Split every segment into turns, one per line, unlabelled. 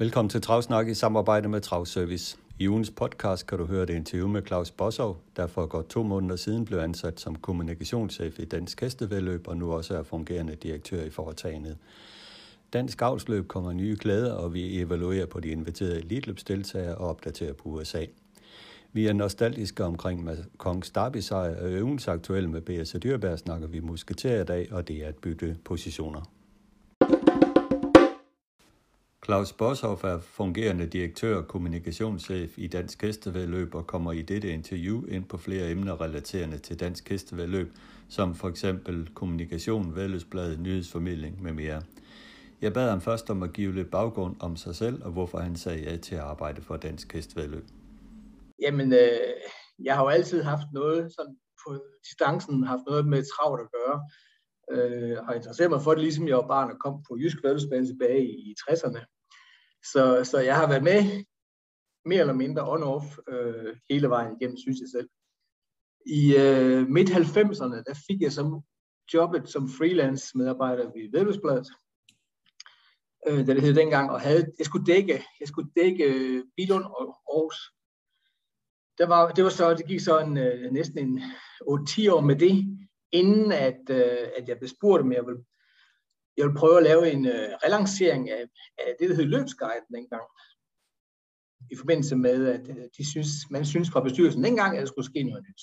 Velkommen til Travsnak i samarbejde med Travservice. I ugens podcast kan du høre et interview med Claus Bossov, der for godt to måneder siden blev ansat som kommunikationschef i Dansk Hestevedløb og nu også er fungerende direktør i foretagendet. Dansk Avlsløb kommer nye glæder, og vi evaluerer på de inviterede elitløbsdeltagere og opdaterer på USA. Vi er nostalgiske omkring Kongs Derby-sejr, og øvens aktuelle med B.S. Dyrberg snakker vi musketer i dag, og det er at bytte positioner. Claus Boshoff er fungerende direktør og kommunikationschef i Dansk Hestevedløb og kommer i dette interview ind på flere emner relaterende til Dansk Hestevedløb, som for eksempel kommunikation, vedløbsbladet, nyhedsformidling med mere. Jeg bad ham først om at give lidt baggrund om sig selv og hvorfor han sagde ja til at arbejde for Dansk Hestevedløb.
Jamen, øh, jeg har jo altid haft noget sådan på distancen, haft noget med travlt at gøre. Øh, har interesseret mig for det, ligesom jeg var barn og kom på Jysk Vældesbane tilbage i, i 60'erne. Så, så jeg har været med mere eller mindre on-off øh, hele vejen igennem, synes jeg selv. I øh, midt-90'erne, der fik jeg som jobbet som freelance medarbejder ved Vedløsbladet, øh, da det hed dengang, og havde, jeg skulle dække, jeg skulle dække øh, Bilund og Aarhus der var, det var så, det gik så en, øh, næsten en 8-10 år med det, inden at, øh, at jeg blev spurgt, om jeg ville, jeg vil prøve at lave en øh, relancering af, af det, der hed løbsguiden dengang. I forbindelse med, at øh, de synes, man synes fra bestyrelsen dengang, at der skulle ske noget nyt.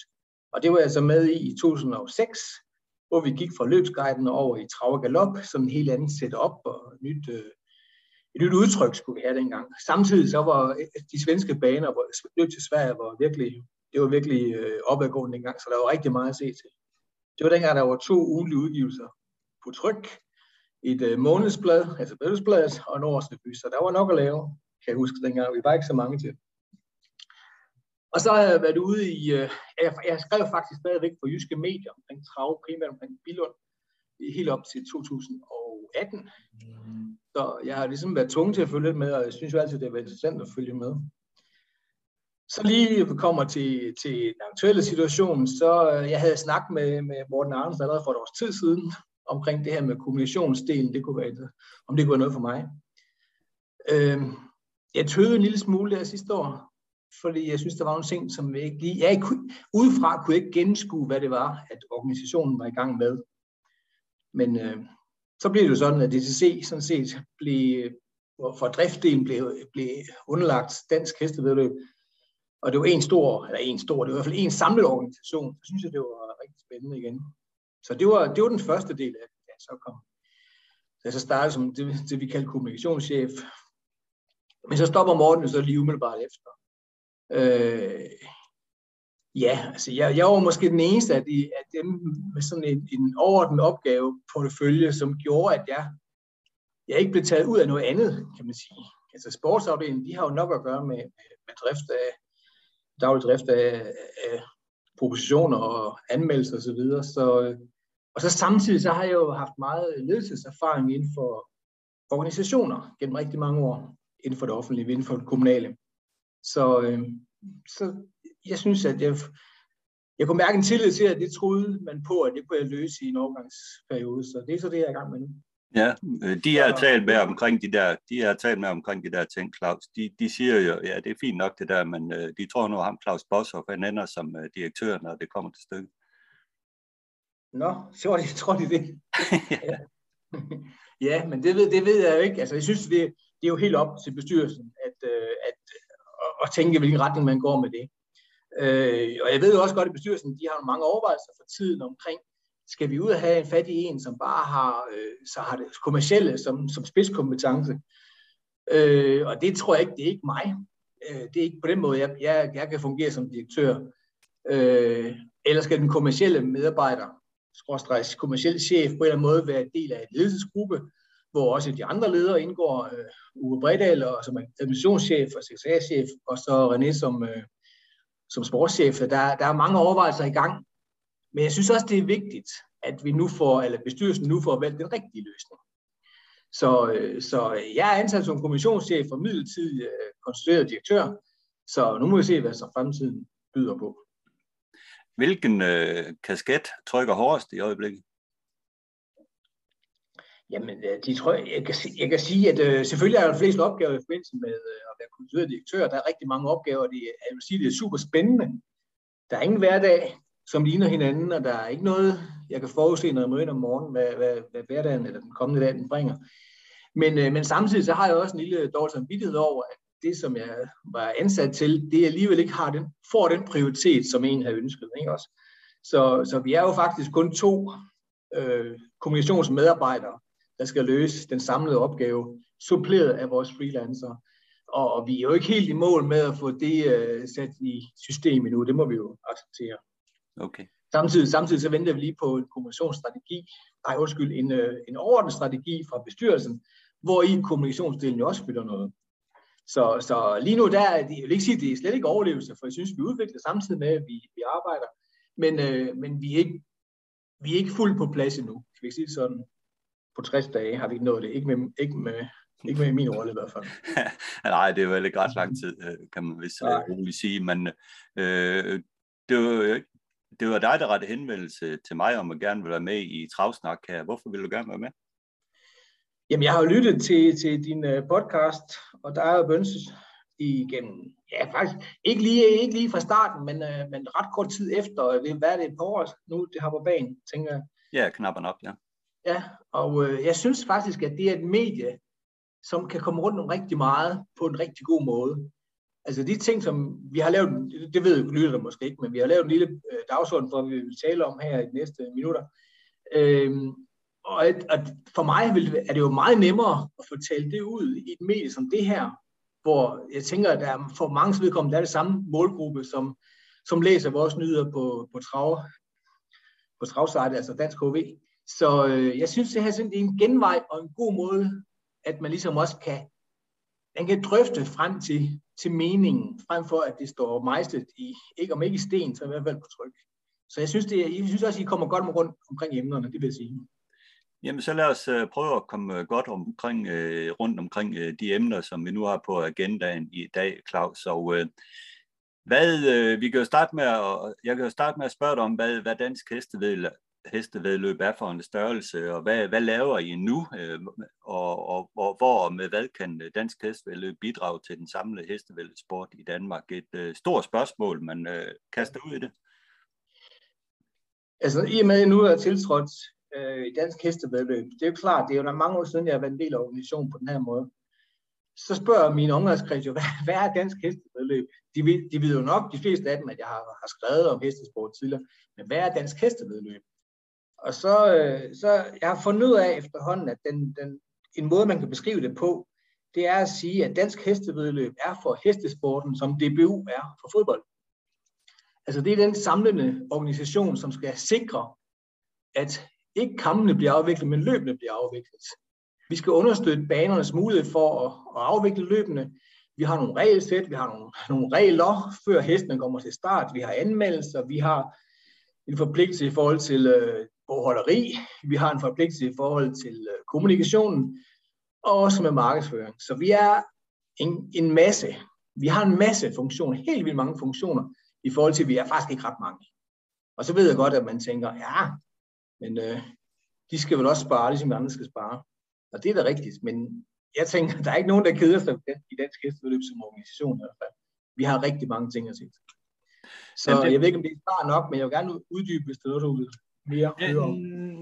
Og det var jeg så med i i 2006, hvor vi gik fra løbsguiden over i trav og galop, som en helt anden setup og nyt øh, et nyt udtryk skulle vi have dengang. Samtidig så var øh, de svenske baner, hvor løb til Sverige, var virkelig, det var virkelig øh, opadgående dengang, så der var rigtig meget at se til. Det var dengang, der var to ugenlige udgivelser på tryk, et øh, månedsblad, altså Bødelsbladet, og en årsrevy, så der var nok at lave, kan jeg huske dengang. Vi var ikke så mange til. Og så har jeg været ude i, øh, jeg, jeg skrev faktisk stadigvæk på jyske medier omkring trav, primært omkring Bilund, helt op til 2018. Så jeg har ligesom været tvunget til at følge lidt med, og jeg synes jo altid, det er interessant at følge med. Så lige vi kommer til, til den aktuelle situation, så øh, jeg havde snakket med, med Morten Arnsen allerede for et års tid siden, omkring det her med kommunikationsdelen, det kunne være, om det kunne være noget for mig. Øh, jeg tøvede en lille smule der sidste år, fordi jeg synes, der var nogle ting, som jeg ikke lige... Jeg kunne, udefra kunne jeg ikke gennemskue, hvad det var, at organisationen var i gang med. Men øh, så blev det jo sådan, at DTC sådan set blev, for driftdelen blev, blev underlagt dansk hestevedløb. Og det var en stor, eller en stor, det var i hvert fald en samlet organisation. Så synes jeg, det var rigtig spændende igen. Så det var, det var den første del af det, jeg så kom. Så jeg så startede som det, det vi kaldte kommunikationschef. Men så stopper Morten så lige umiddelbart efter. Øh, Ja, altså jeg, jeg var måske den eneste af, de, af dem med sådan en, en overordnet opgave portefølje, som gjorde, at jeg, jeg ikke blev taget ud af noget andet, kan man sige. Altså sportsafdelingen, de har jo nok at gøre med, med, med drift af, daglig drift af, af propositioner og anmeldelser osv. Så, videre. så, øh, og så samtidig så har jeg jo haft meget ledelseserfaring inden for organisationer gennem rigtig mange år, inden for det offentlige, inden for det kommunale. Så, øh, så jeg synes, at jeg, jeg kunne mærke en tillid til, at det troede man på, at det kunne jeg løse i en overgangsperiode. Så det er så det, jeg er i gang med nu.
Ja, øh, de har talt med omkring de der, de har talt med omkring de der ting, Claus. De, de siger jo, ja, det er fint nok det der, men øh, de tror nu, ham Claus Boshoff, han ender som uh, direktør, når det kommer til stykket.
Nå, så de, tror de det. ja. ja, men det ved, det ved jeg jo ikke. Altså, jeg synes, det, det er jo helt op til bestyrelsen at, at, at, at tænke, hvilken retning man går med det. Øh, og jeg ved jo også godt, at bestyrelsen de har mange overvejelser for tiden omkring, skal vi ud og have en fattig en, som bare har, øh, så har det kommercielle som, som spidskompetence. Øh, og det tror jeg ikke, det er ikke mig. Øh, det er ikke på den måde, jeg, jeg, jeg kan fungere som direktør. Øh, eller skal den kommercielle medarbejder, skråstrejs kommercielle chef, på en eller anden måde være en del af en ledelsesgruppe, hvor også de andre ledere indgår, øh, Uwe Bredal og, som administrationschef og sekretærchef, og så René som, øh, som sportschef. Der, der er mange overvejelser i gang, men jeg synes også, det er vigtigt, at vi nu får, eller bestyrelsen nu får valgt den rigtige løsning. Så, øh, så jeg er ansat som kommissionschef og midlertidig øh, konstitueret direktør, så nu må vi se, hvad så fremtiden byder på.
Hvilken øh, kasket trykker hårdest i øjeblikket?
Jamen, øh, de tror, jeg, kan, jeg kan sige, at øh, selvfølgelig er der flest opgaver i forbindelse med øh, at være konstitueret direktør. Der er rigtig mange opgaver. Det, jeg vil sige, det er super spændende. Der er ingen hverdag, som ligner hinanden, og der er ikke noget, jeg kan forudse, når jeg møder ind om morgenen, hvad, hvad, hvad hverdagen eller den kommende dag den bringer. Men, øh, men samtidig så har jeg også en lille dårlig samvittighed over, at det, som jeg var ansat til, det alligevel ikke har den, får den prioritet, som en havde ønsket. Ikke også? Så, så vi er jo faktisk kun to øh, kommunikationsmedarbejdere, der skal løse den samlede opgave, suppleret af vores freelancer. Og, og vi er jo ikke helt i mål med at få det øh, sat i systemet endnu. Det må vi jo acceptere.
Okay.
Samtidig, samtidig så venter vi lige på en kommunikationsstrategi, nej undskyld, en, øh, en overordnet strategi fra bestyrelsen, hvor i kommunikationsdelen jo også fylder noget. Så, så lige nu, der er det, jeg vil ikke sige, at det er slet ikke overlevelse, for jeg synes, vi udvikler samtidig med, at vi, vi arbejder. Men, øh, men vi, er ikke, vi er ikke fuldt på plads endnu, kan vi ikke sige det sådan. På 60 dage har vi ikke nået det. Ikke med, ikke med, ikke med min rolle i hvert fald.
Nej, det er vel ikke ret lang tid, øh, kan man vist øh, roligt sige. Men øh, det, var, det var dig, der rettede henvendelse til mig om at gerne vil være med i Travsnak her. Hvorfor vil du gerne være med?
Jamen, jeg har jo lyttet til, til din øh, podcast, og der er jo bønses igennem, ja faktisk, ikke lige, ikke lige fra starten, men, uh, men ret kort tid efter, det, hvad er det, et par år nu, det har på banen, tænker jeg.
Ja, knappen op, ja.
Ja, og uh, jeg synes faktisk, at det er et medie, som kan komme rundt om rigtig meget på en rigtig god måde. Altså de ting, som vi har lavet, det ved lytterne måske ikke, men vi har lavet en lille øh, dagsorden for, vi vil tale om her i de næste minutter. Øhm, og, at, at for mig vil, er det jo meget nemmere at få talt det ud i et medie som det her, hvor jeg tænker, at der er for mange vedkommende, der er det samme målgruppe, som, som læser vores nyheder på, på trav, på travsite, altså Dansk HV. Så øh, jeg synes, det her er en genvej og en god måde, at man ligesom også kan, den kan drøfte frem til, til meningen, frem for at det står mejslet i, ikke om ikke i sten, så i hvert fald på tryk. Så jeg synes, det, jeg synes også, I kommer godt rundt omkring emnerne, det vil jeg sige.
Jamen, så lad os uh, prøve at komme øh, godt omkring, uh, rundt omkring uh, de emner, som vi nu har på agendaen i dag, Claus. Og uh, hvad, vi kan jo starte med at, jeg kan jo starte med at spørge dig om, hvad, hvad dansk hestevedløb, hestevedløb er for en størrelse, og hvad, hvad laver I nu, øh, og, og, og hvor og med hvad kan øh, dansk hestevedløb bidrage til den samlede hestevedløbssport i Danmark? Et uh, stort spørgsmål, man uh, kaster ud i det.
Altså, i og med, at jeg nu er tiltrådt øh, i dansk hestevedløb. Det er jo klart, det er jo mange år siden, jeg har været en del af organisationen på den her måde. Så spørger min omgangskreds jo, hvad, hvad er dansk hestevedløb? De ved, de ved jo nok, de fleste af dem, at jeg har, har skrevet om hestesport tidligere, men hvad er dansk hestevedløb? Og så, øh, så jeg har fundet ud af efterhånden, at den, den, en måde, man kan beskrive det på, det er at sige, at dansk hestevedløb er for hestesporten, som DBU er for fodbold. Altså det er den samlende organisation, som skal sikre, at ikke kampene bliver afviklet, men løbene bliver afviklet. Vi skal understøtte banernes mulighed for at, at afvikle løbene. Vi har nogle regelsæt, vi har nogle, nogle regler, før hestene kommer til start. Vi har anmeldelser, vi har en forpligtelse i forhold til øh, bogholderi, vi har en forpligtelse i forhold til øh, kommunikationen, og også med markedsføring. Så vi er en, en masse, vi har en masse funktioner, helt vildt mange funktioner, i forhold til, at vi er faktisk ikke ret mange. Og så ved jeg godt, at man tænker, ja, men øh, de skal vel også spare, ligesom andre skal spare. Og det er da rigtigt, men jeg tænker, der er ikke nogen, der keder sig i dansk hestevedløb som organisation i hvert fald. Vi har rigtig mange ting at se. Så det... jeg ved ikke, om det er svar nok, men jeg vil gerne uddybe, hvis det er noget, du mere om.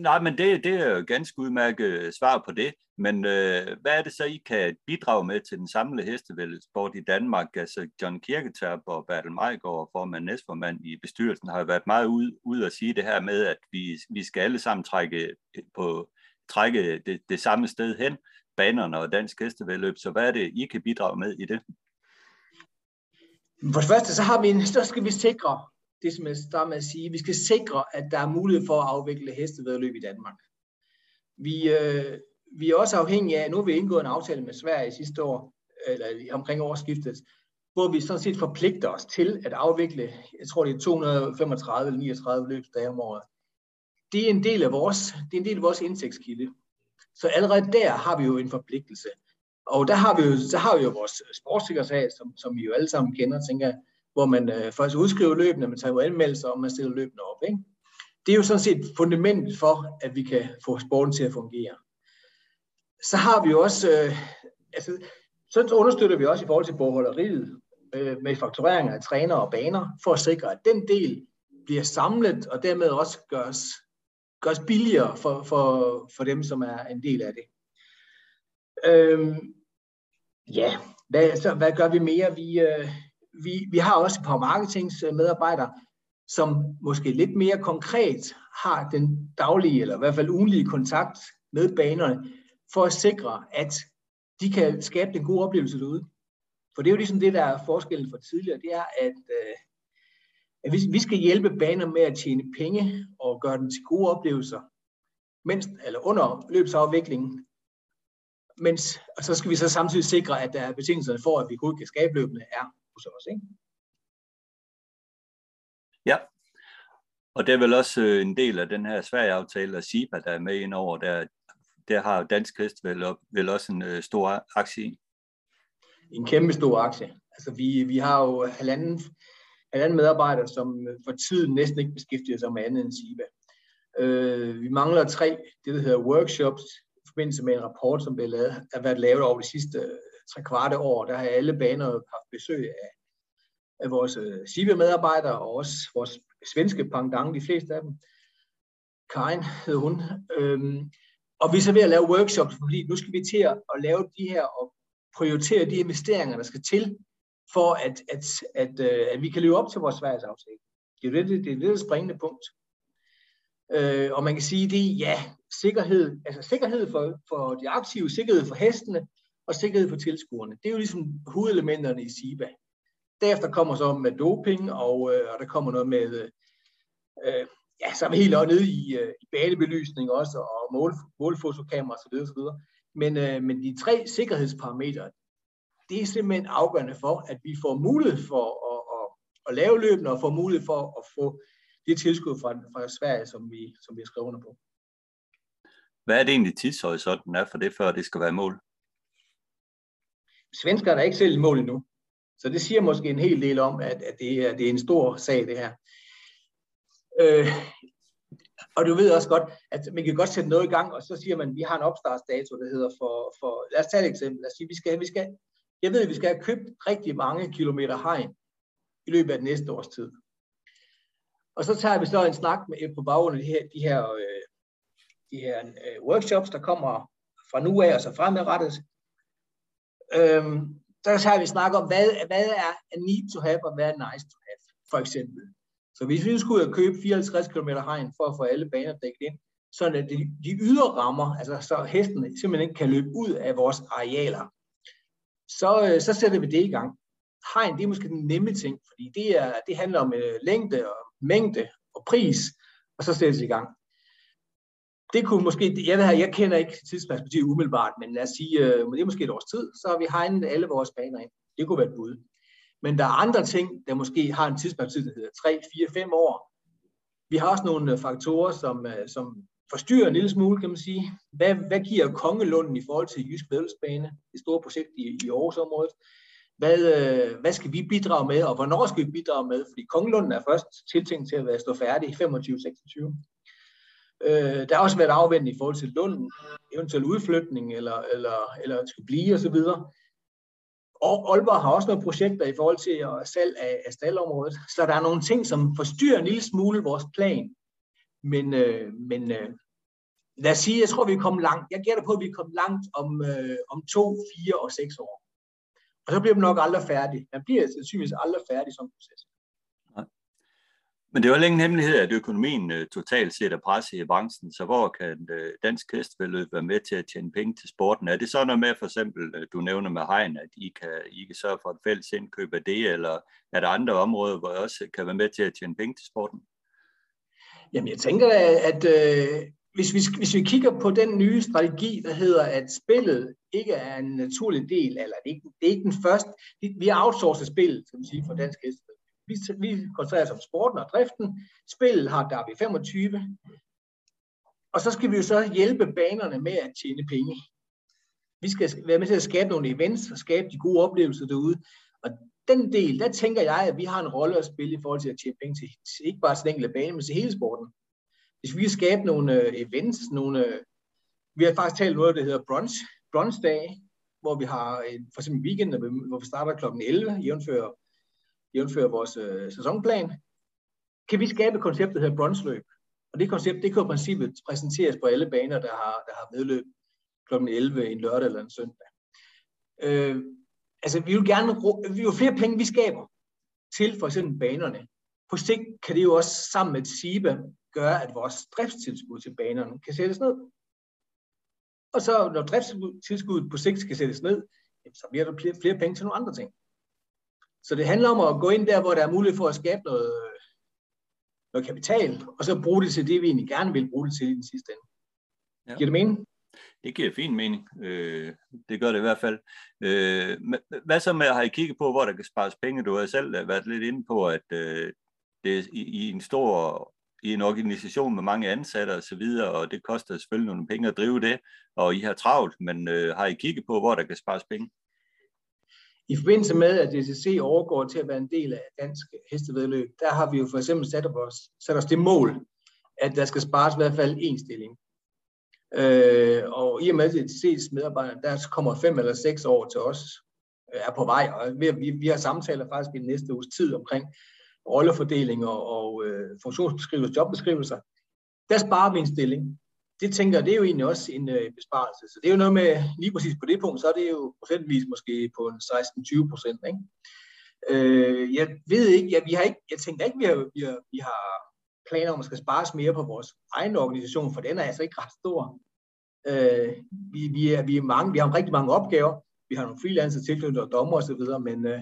Nej, men det, det er jo ganske udmærket svar på det. Men øh, hvad er det så, I kan bidrage med til den samlede hestevældesport i Danmark? Altså John Kirketab og Bertel Majgaard, formand næstformand i bestyrelsen, har jo været meget ud, ud at sige det her med, at vi, vi skal alle sammen trække, på, trække det, det samme sted hen, banerne og dansk hestevedløb. Så hvad er det, I kan bidrage med i det?
For det første, så, har vi, så skal vi sikre, det som jeg starter med at sige, vi skal sikre, at der er mulighed for at afvikle hestevedløb i Danmark. Vi, øh, vi er også afhængige af, nu har vi indgået en aftale med Sverige sidste år, eller omkring årsskiftet, hvor vi sådan set forpligter os til at afvikle, jeg tror det er 235 eller 39 løbsdage om året. Det er en del af vores, det er en del af vores indtægtskilde. Så allerede der har vi jo en forpligtelse. Og der har vi jo, så har vi jo vores sportssikkerhed, som, som vi jo alle sammen kender, tænker jeg, hvor man øh, faktisk udskriver løbende, man tager jo anmeldelser, og man stiller løbende op. Ikke? Det er jo sådan set fundamentet for, at vi kan få sporten til at fungere. Så har vi også, øh, altså, så understøtter vi også i forhold til borgholderiet øh, med fakturering af træner og baner, for at sikre, at den del bliver samlet, og dermed også gøres, gøres billigere for, for, for dem, som er en del af det. Øhm, ja, hvad, så, hvad gør vi mere? Vi, øh, vi, vi har også et par marketingsmedarbejdere, som måske lidt mere konkret har den daglige, eller i hvert fald ugenlige kontakt med banerne, for at sikre, at de kan skabe den gode oplevelse derude. For det er jo ligesom det, der er forskellen fra tidligere, det er, at, øh, at vi, vi skal hjælpe baner med at tjene penge og gøre den til gode oplevelser, mens, eller under løbsafviklingen, mens, og så skal vi så samtidig sikre, at der er betingelserne for, at vi godt kan skabe løbende, er hos os. Ikke?
Ja, og det er vel også øh, en del af den her Sverige-aftale, at SIBA, der er med ind over, der, der har Dansk Hest vel, vel også en øh, stor aktie i.
En kæmpe stor aktie. Altså vi, vi har jo halvanden, halvanden medarbejder, som for tiden næsten ikke beskæftiger sig med andet end SIBA. Øh, vi mangler tre, det der hedder workshops, i forbindelse med en rapport, som blev lavet, er været lavet over de sidste tre kvarte år. Der har alle baner haft besøg af, af vores øh, SIBE-medarbejdere og også vores svenske pangdang, de fleste af dem. Karin hed hun. Øhm, og vi er så ved at lave workshops, fordi nu skal vi til at, lave de her og prioritere de investeringer, der skal til, for at, at, at, at, at vi kan leve op til vores aftale. Det er det, det, er det springende punkt. Øh, og man kan sige, det ja, sikkerhed, altså sikkerhed for, for de aktive, sikkerhed for hestene og sikkerhed for tilskuerne. Det er jo ligesom hovedelementerne i SIBA. Derefter kommer så med doping, og, øh, og der kommer noget med, øh, øh ja, så er vi helt nede i, øh, i banebelysning også, og mål, målfotokamera osv. osv. Men, øh, men de tre sikkerhedsparametre, det er simpelthen afgørende for, at vi får mulighed for at, at, at lave løbende, og får mulighed for at få det tilskud fra, fra Sverige, som vi, som vi har skrevet under på.
Hvad er det egentlig tidshorisonten er for det, før det skal være mål?
Svenskerne er ikke selv i mål endnu. Så det siger måske en hel del om, at, at det, er, det er en stor sag, det her. Øh, og du ved også godt, at man kan godt sætte noget i gang, og så siger man, at vi har en opstartsdato, der hedder for, for lad os tage et eksempel, lad os sige, vi skal, vi skal, jeg ved, at vi skal have købt rigtig mange kilometer hegn i løbet af det næste års tid. Og så tager vi så en snak med, på baggrund af de her, de her, øh, de her øh, workshops, der kommer fra nu af og så fremadrettet. Øhm, så har vi snakket om, hvad, hvad er a need to have, og hvad er nice to have, for eksempel. Så hvis vi skulle købe 54 km hegn for at få alle baner dækket ind, så at de, de ydre rammer, altså så hestene simpelthen ikke kan løbe ud af vores arealer, så, øh, så sætter vi det i gang. Hegn, det er måske den nemme ting, fordi det, er, det handler om øh, længde og mængde og pris, og så sættes i gang. Det kunne måske, jeg, ved, jeg kender ikke tidsperspektivet umiddelbart, men lad os sige, øh, det er måske et års tid, så har vi hegnet alle vores baner ind. Det kunne være et bud. Men der er andre ting, der måske har en tidsperspektiv, der hedder 3, 4, 5 år. Vi har også nogle øh, faktorer, som, øh, som forstyrrer en lille smule, kan man sige. Hvad, hvad giver Kongelunden i forhold til Jysk Vædelsbane, det store projekt i, i Aarhusområdet? Hvad, øh, hvad skal vi bidrage med, og hvornår skal vi bidrage med? Fordi Kongelunden er først tiltænkt til at være stå færdig i 25-26. Øh, der har også været afvendt i forhold til Lunden, eventuel udflytning, eller, eller, eller skal blive osv. Og Aalborg har også nogle projekter i forhold til salg af, af staldområdet. Så der er nogle ting, som forstyrrer en lille smule vores plan. Men, øh, men øh, lad os sige, jeg tror, vi er kommet langt. Jeg gætter på, at vi er kommet langt om, øh, om to, fire og seks år. Og så bliver man nok aldrig færdig. Man bliver sandsynligvis aldrig færdig som proces.
Men det er jo ikke en hemmelighed, at økonomien uh, totalt set er presset i branchen, så hvor kan uh, dansk hestevedløb være med til at tjene penge til sporten? Er det så noget med, for eksempel, uh, du nævner med hegn, at I kan, I kan sørge for et fælles indkøb af det, eller er der andre områder, hvor I også kan være med til at tjene penge til sporten?
Jamen, jeg tænker, at, at hvis, vi, hvis vi kigger på den nye strategi, der hedder, at spillet ikke er en naturlig del, eller det er ikke, det er ikke den første, vi har outsourcet spillet, kan vi sige, for dansk heste. Vi, vi koncentrerer os om sporten og driften. Spillet har Derby 25. Og så skal vi jo så hjælpe banerne med at tjene penge. Vi skal være med til at skabe nogle events og skabe de gode oplevelser derude. Og den del, der tænker jeg, at vi har en rolle at spille i forhold til at tjene penge til, ikke bare til den enkelte bane, men til hele sporten. Hvis vi kan skabe nogle øh, events, nogle, øh, vi har faktisk talt noget, der hedder brunch, brunch dag, hvor vi har øh, for eksempel weekend, hvor vi starter kl. 11, jævnfører, jævnfører vores øh, sæsonplan. Kan vi skabe konceptet her der brunchløb? Og det koncept, det kan i princippet præsenteres på alle baner, der har, der har medløb kl. 11 en lørdag eller en søndag. Øh, altså, vi vil gerne, vi jo flere penge, vi skaber til for eksempel banerne. På sigt kan det jo også sammen med SIBA gøre, at vores driftstilskud til banerne kan sættes ned. Og så når driftstilskuddet på sigt skal sættes ned, så bliver der flere, flere penge til nogle andre ting. Så det handler om at gå ind der, hvor der er mulighed for at skabe noget, noget kapital, og så bruge det til det, vi egentlig gerne vil bruge det til i den sidste ende. Ja. Giver det mening?
Det giver fin mening. Øh, det gør det i hvert fald. Øh, hvad så med, har I kigget på, hvor der kan spares penge? Du har selv været lidt inde på, at øh, det er i, i en stor i en organisation med mange ansatte og så videre, og det koster selvfølgelig nogle penge at drive det, og I har travlt, men øh, har I kigget på, hvor der kan spares penge?
I forbindelse med, at DCC overgår til at være en del af dansk hestevedløb, der har vi jo for eksempel sat os, sat os det mål, at der skal spares i hvert fald én stilling. Øh, og i og med, at DCC's medarbejdere, der kommer fem eller seks år til os, øh, er på vej, og vi, vi, vi har samtaler faktisk i den næste uges tid omkring rollefordeling og, og øh, funktionsbeskrivelser, jobbeskrivelser. Der sparer vi en stilling det tænker jeg, det er jo egentlig også en øh, besparelse. Så det er jo noget med, lige præcis på det punkt, så er det jo procentvis måske på en 16-20 procent. Ikke? Øh, jeg ved ikke, ja, vi har ikke, jeg tænker ikke, vi har, vi har, vi har planer om at skal spares mere på vores egen organisation, for den er altså ikke ret stor. Øh, vi, vi, er, vi, er mange, vi har rigtig mange opgaver, vi har nogle freelancer tilknyttet og dommer osv., men, øh,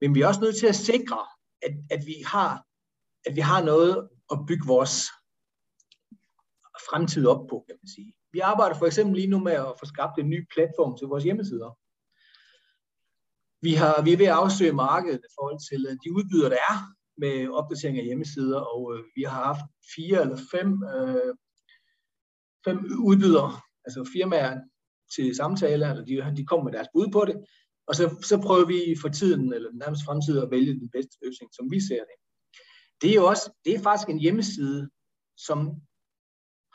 men vi er også nødt til at sikre, at, at, vi har, at vi har noget at bygge vores fremtid op på, kan man sige. Vi arbejder for eksempel lige nu med at få skabt en ny platform til vores hjemmesider. Vi, har, vi er ved at afsøge markedet i forhold til øh, de udbydere, der er med opdatering af hjemmesider, og øh, vi har haft fire eller fem, øh, fem udbydere, altså firmaer til samtale, eller de, de kommer med deres bud på det, og så, så prøver vi for tiden, eller nærmest fremtid, at vælge den bedste løsning, som vi ser det. Det er jo også, det er faktisk en hjemmeside, som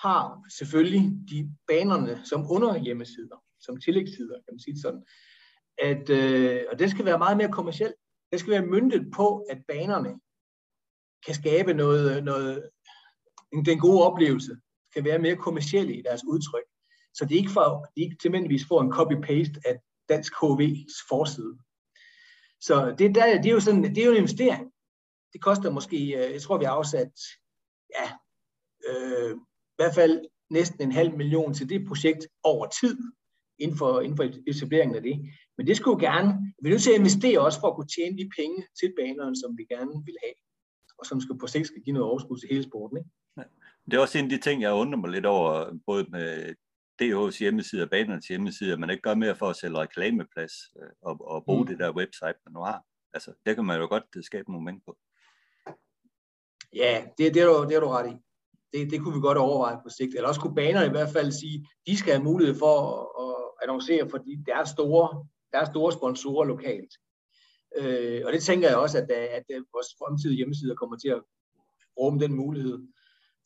har selvfølgelig de banerne som under hjemmesider, som tillægssider, kan man sige sådan. At, øh, og det skal være meget mere kommercielt. Det skal være myndet på, at banerne kan skabe noget, noget en, den gode oplevelse, kan være mere kommercielle i deres udtryk. Så det er ikke, for, de ikke tilmændigvis får en copy-paste af dansk HV's forside. Så det, der, det, er jo sådan, det er jo en investering. Det koster måske, øh, jeg tror vi har afsat ja, øh, hvert fald næsten en halv million til det projekt over tid, inden for, inden for etableringen af det. Men det skulle jo gerne, vi er nødt til at investere også for at kunne tjene de penge til banerne, som vi gerne vil have, og som skal på sigt skal give noget overskud til hele sporten. Ikke? Ja.
Det er også en af de ting, jeg undrer mig lidt over, både med DH's hjemmeside og banernes hjemmeside, at man ikke gør mere for at sælge reklameplads øh, og, og bruge mm. det der website, man nu har. Altså, det kan man jo godt skabe nogle mængde på.
Ja, det, det, er du, det er du ret i det, det kunne vi godt overveje på sigt. Eller også kunne banerne i hvert fald sige, de skal have mulighed for at, at annoncere, fordi der er store, der er store sponsorer lokalt. Øh, og det tænker jeg også, at, øh, at, at vores fremtidige hjemmesider kommer til at rumme den mulighed.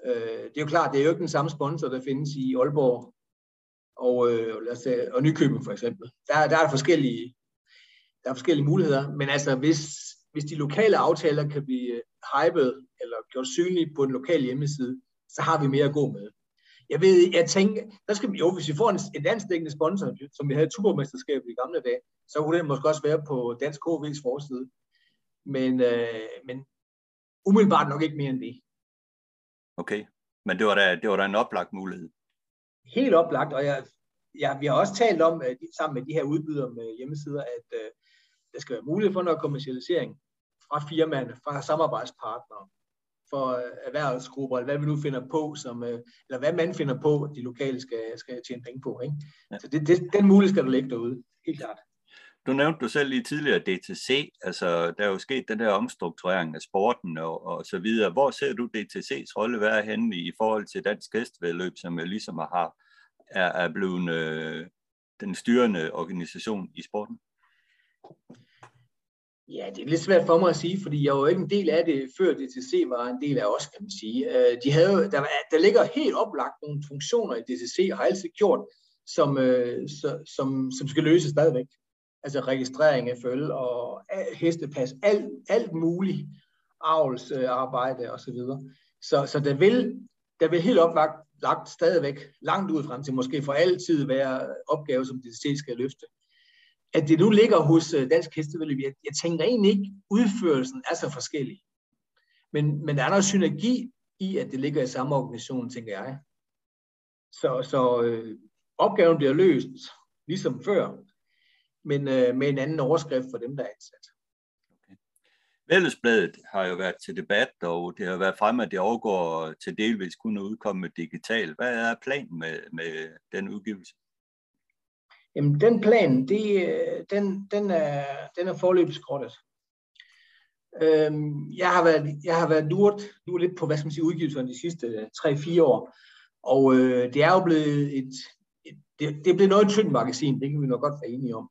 Øh, det er jo klart, det er jo ikke den samme sponsor, der findes i Aalborg og, øh, lad os sige, og Nykøbing for eksempel. Der, der er forskellige, der er forskellige muligheder, men altså hvis, hvis de lokale aftaler kan blive hypet eller gjort synlige på den lokale hjemmeside, så har vi mere at gå med. Jeg ved, jeg tænker, der skal vi, jo, hvis vi får en, en danskdækkende sponsor, som vi havde i Tuborgmesterskabet i gamle dage, så kunne det måske også være på Dansk KV's forside. Men, øh, men umiddelbart nok ikke mere end det.
Okay, men det var da, det var da en oplagt mulighed.
Helt oplagt, og jeg, ja, vi har også talt om, at sammen med de her udbydere med hjemmesider, at øh, der skal være mulighed for noget kommercialisering fra firmaerne, fra samarbejdspartnere, for erhvervsgrupper, eller hvad vi nu finder på, som, eller hvad man finder på, de lokale skal, skal tjene penge på. Ikke? Ja. Så det, det, den mulighed skal du lægge derude, helt klart.
Du nævnte du selv lige tidligere DTC, altså der er jo sket den der omstrukturering af sporten og, og så videre. Hvor ser du DTC's rolle være henne i forhold til dansk hestevedløb, som jo ligesom har, er, er blevet øh, den styrende organisation i sporten?
Ja, det er lidt svært for mig at sige, fordi jeg var jo ikke en del af det, før DTC var en del af os, kan man sige. Øh, de havde, der, der ligger helt oplagt nogle funktioner i DTC, og har altid gjort, som, øh, som, som skal løses stadigvæk altså registrering af følge og hestepas, alt, alt muligt avlsarbejde osv. Så, så, så der vil, der vil helt oplagt lagt stadigvæk langt ud frem til, måske for altid være opgave, som DTC skal løfte. At det nu ligger hos øh, Dansk Hestevedløb, jeg, jeg tænker egentlig ikke, udførelsen er så forskellig. Men, men der er noget synergi i, at det ligger i samme organisation, tænker jeg. Så, så øh, opgaven bliver løst, ligesom før, men øh, med en anden overskrift for dem, der er ansat. Okay.
Vældesbladet har jo været til debat, og det har været fremme, at det overgår til delvis kun at udkomme digitalt. Hvad er planen med, med den udgivelse?
Jamen, den plan, det, øh, den, den, er, den er forløbet skrottet. Øhm, jeg har været, jeg har været lurt, nu lidt på, hvad skal man sige, udgivelserne de sidste øh, 3-4 år. Og øh, det er jo blevet et, et det, det er blevet noget tyndt magasin, det kan vi nok godt være enige om.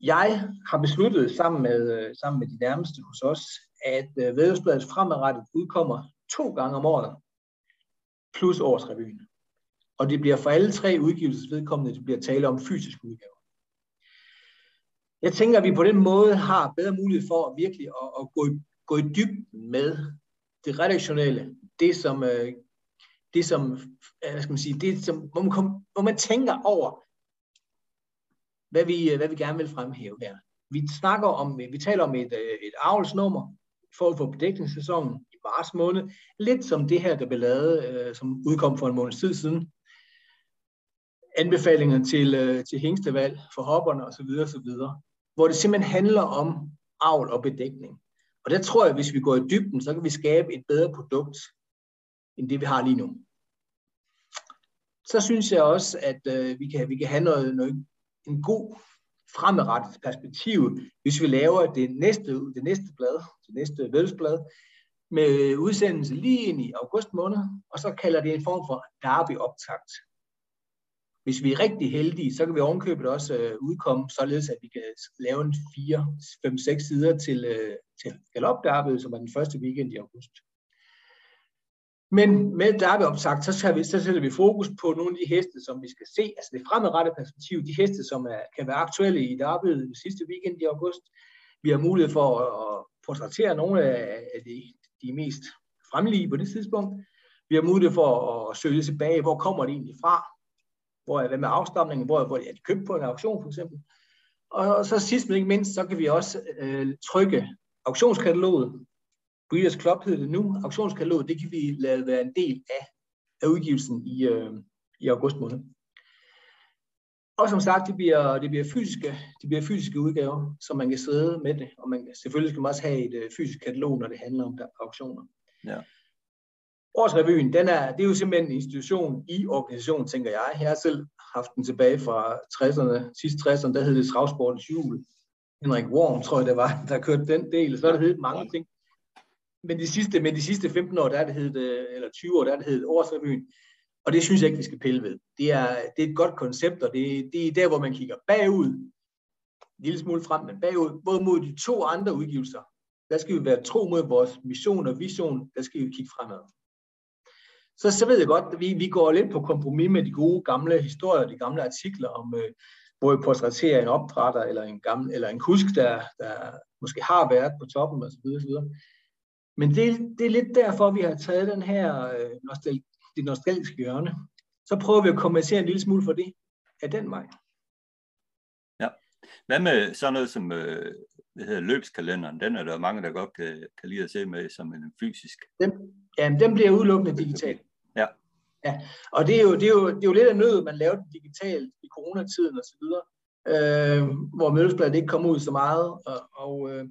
Jeg har besluttet sammen med, øh, sammen med de nærmeste hos os, at øh, Vædelsbladet fremadrettet udkommer to gange om året, plus årsrevyen. Og det bliver for alle tre udgivelsesvedkommende, det bliver tale om fysiske udgaver. Jeg tænker, at vi på den måde har bedre mulighed for virkelig at, at gå, i, gå i dybden med det redaktionelle, det som, øh, det som, øh, hvad skal man sige, det som, hvor man, kom, hvor man tænker over, hvad vi, øh, hvad vi gerne vil fremhæve her. Vi snakker om, vi taler om et, et avlsnummer for for bedækningssæsonen i marts måned. Lidt som det her, der blev lavet, som udkom for en måned tid siden. Anbefalinger til, øh, til hængstevalg for hopperne osv. osv. Hvor det simpelthen handler om avl og bedækning. Og der tror jeg, at hvis vi går i dybden, så kan vi skabe et bedre produkt, end det vi har lige nu. Så synes jeg også, at øh, vi, kan, vi kan have noget, noget en god fremadrettet perspektiv, hvis vi laver det næste, det næste blad, det næste vældesblad, med udsendelse lige ind i august måned, og så kalder det en form for derby-optakt. Hvis vi er rigtig heldige, så kan vi ovenkøbet også øh, udkomme, således at vi kan lave en 4, 5, 6 sider til, øh, til galopdarbet, som er den første weekend i august. Men med derbyopsagt, så, så, vi, så sætter vi fokus på nogle af de heste, som vi skal se, altså det fremadrettede perspektiv, de heste, som er, kan være aktuelle i derbyet den sidste weekend i august. Vi har mulighed for at, at portrættere nogle af de, de mest fremlige på det tidspunkt. Vi har mulighed for at søge tilbage, hvor kommer de egentlig fra? Hvor er hvad med afstamningen? Hvor, hvor er de købt på en auktion for eksempel? Og så sidst men ikke mindst, så kan vi også øh, trykke auktionskataloget, Breeders Club hedder det nu. Auktionskataloget, det kan vi lade være en del af, af udgivelsen i, øh, i august måned. Og som sagt, det bliver, det bliver, fysiske, det bliver fysiske udgaver, så man kan sidde med det. Og man, selvfølgelig skal man også have et øh, fysisk katalog, når det handler om der, auktioner. Ja. Årsrevyen, den er, det er jo simpelthen en institution i organisationen, tænker jeg. Jeg har selv haft den tilbage fra 60'erne, sidste 60'erne, der hed det Travsportens Jul. Henrik Worm, tror jeg det var, der kørte den del. Så har det heddet mange ting men de sidste, men de sidste 15 år, der er det hed, øh, eller 20 år, der er det hed Årsrevyen. Og det synes jeg ikke, vi skal pille ved. Det er, det er et godt koncept, og det, det er der, hvor man kigger bagud, en lille smule frem, men bagud, både mod de to andre udgivelser, der skal vi være tro mod vores mission og vision, der skal vi kigge fremad. Så, så ved jeg godt, at vi, vi går lidt på kompromis med de gode gamle historier, de gamle artikler om, øh, hvor portrætterer en opdrætter eller en, gammel, eller en kusk, der, der måske har været på toppen osv. osv. Men det, det er lidt derfor, vi har taget den her øh, nostal det nostalgiske hjørne. Så prøver vi at kompensere en lille smule for det af den vej.
Ja. Hvad med sådan noget som øh, det hedder løbskalenderen? Den er der mange, der godt kan, kan lide at se med som en fysisk.
Den, ja, den bliver udelukkende digital.
Ja.
Og det er, jo, det, er jo, det er jo lidt af nød, man lavede det digitalt i coronatiden og så videre, øh, hvor mødelsbladet ikke kom ud så meget, og, og, øh,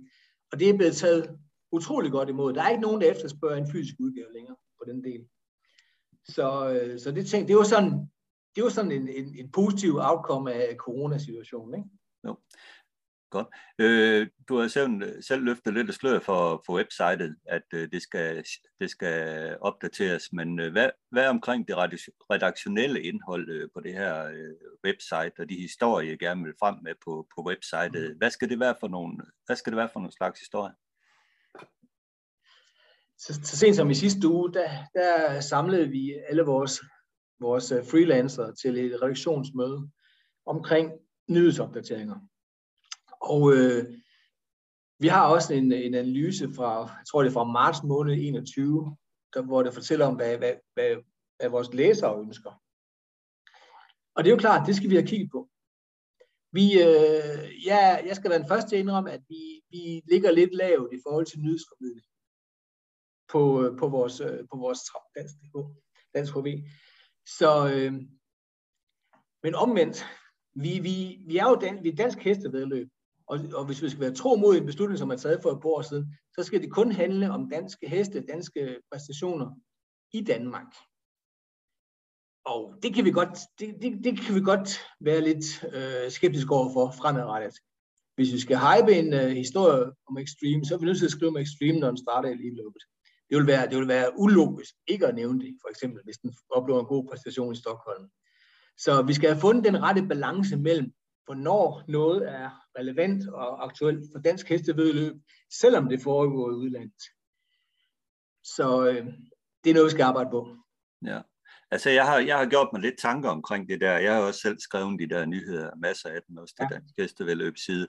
og det er blevet taget utrolig godt imod. Der er ikke nogen, der efterspørger en fysisk udgave længere på den del. Så, øh, så det, tænk, det var sådan, det var sådan en, en, en positiv outcome af coronasituationen. Ikke?
Jo. Godt. Øh, du har selv, selv løftet lidt af sløret for, for websitet, at øh, det, skal, det skal opdateres, men øh, hvad, hvad omkring det redaktionelle indhold øh, på det her øh, website, og de historier, jeg gerne vil frem med på, på websitet, mm. hvad skal det være for nogle, hvad skal det være for nogle slags historier?
Så, så sent som i sidste uge, der, der samlede vi alle vores, vores øh, freelancere til et redaktionsmøde omkring nyhedsopdateringer. Og øh, vi har også en, en analyse fra, jeg tror det er fra marts måned 21, der, hvor det fortæller om, hvad, hvad, hvad, hvad vores læsere ønsker. Og det er jo klart, det skal vi have kigget på. Vi, øh, ja, jeg skal være den første til at indrømme, at vi, vi ligger lidt lavt i forhold til nyhedsformidling på, øh, på vores, øh, på vores dansk, dansk HV. Så, øh, men omvendt, vi, vi, vi er jo dan, vi er dansk hestevedløb, og, og hvis vi skal være tro mod en beslutning, som man taget for et par år siden, så skal det kun handle om danske heste, danske præstationer i Danmark. Og det kan vi godt, det, det, det kan vi godt være lidt øh, skeptiske overfor fremadrettet. Hvis vi skal hype en øh, historie om Extreme, så er vi nødt til at skrive om Extreme, når den starter i løbet. Det vil, være, det vil være ulogisk ikke at nævne det, for eksempel, hvis den oplever en god præstation i Stockholm. Så vi skal have fundet den rette balance mellem, hvornår noget er relevant og aktuelt for dansk hestevedløb, selvom det foregår i udlandet. Så øh, det er noget, vi skal arbejde på.
Ja. Altså, jeg har, jeg har gjort mig lidt tanker omkring det der. Jeg har også selv skrevet de der nyheder, masser af dem, også det ja. danske hestevedløb side.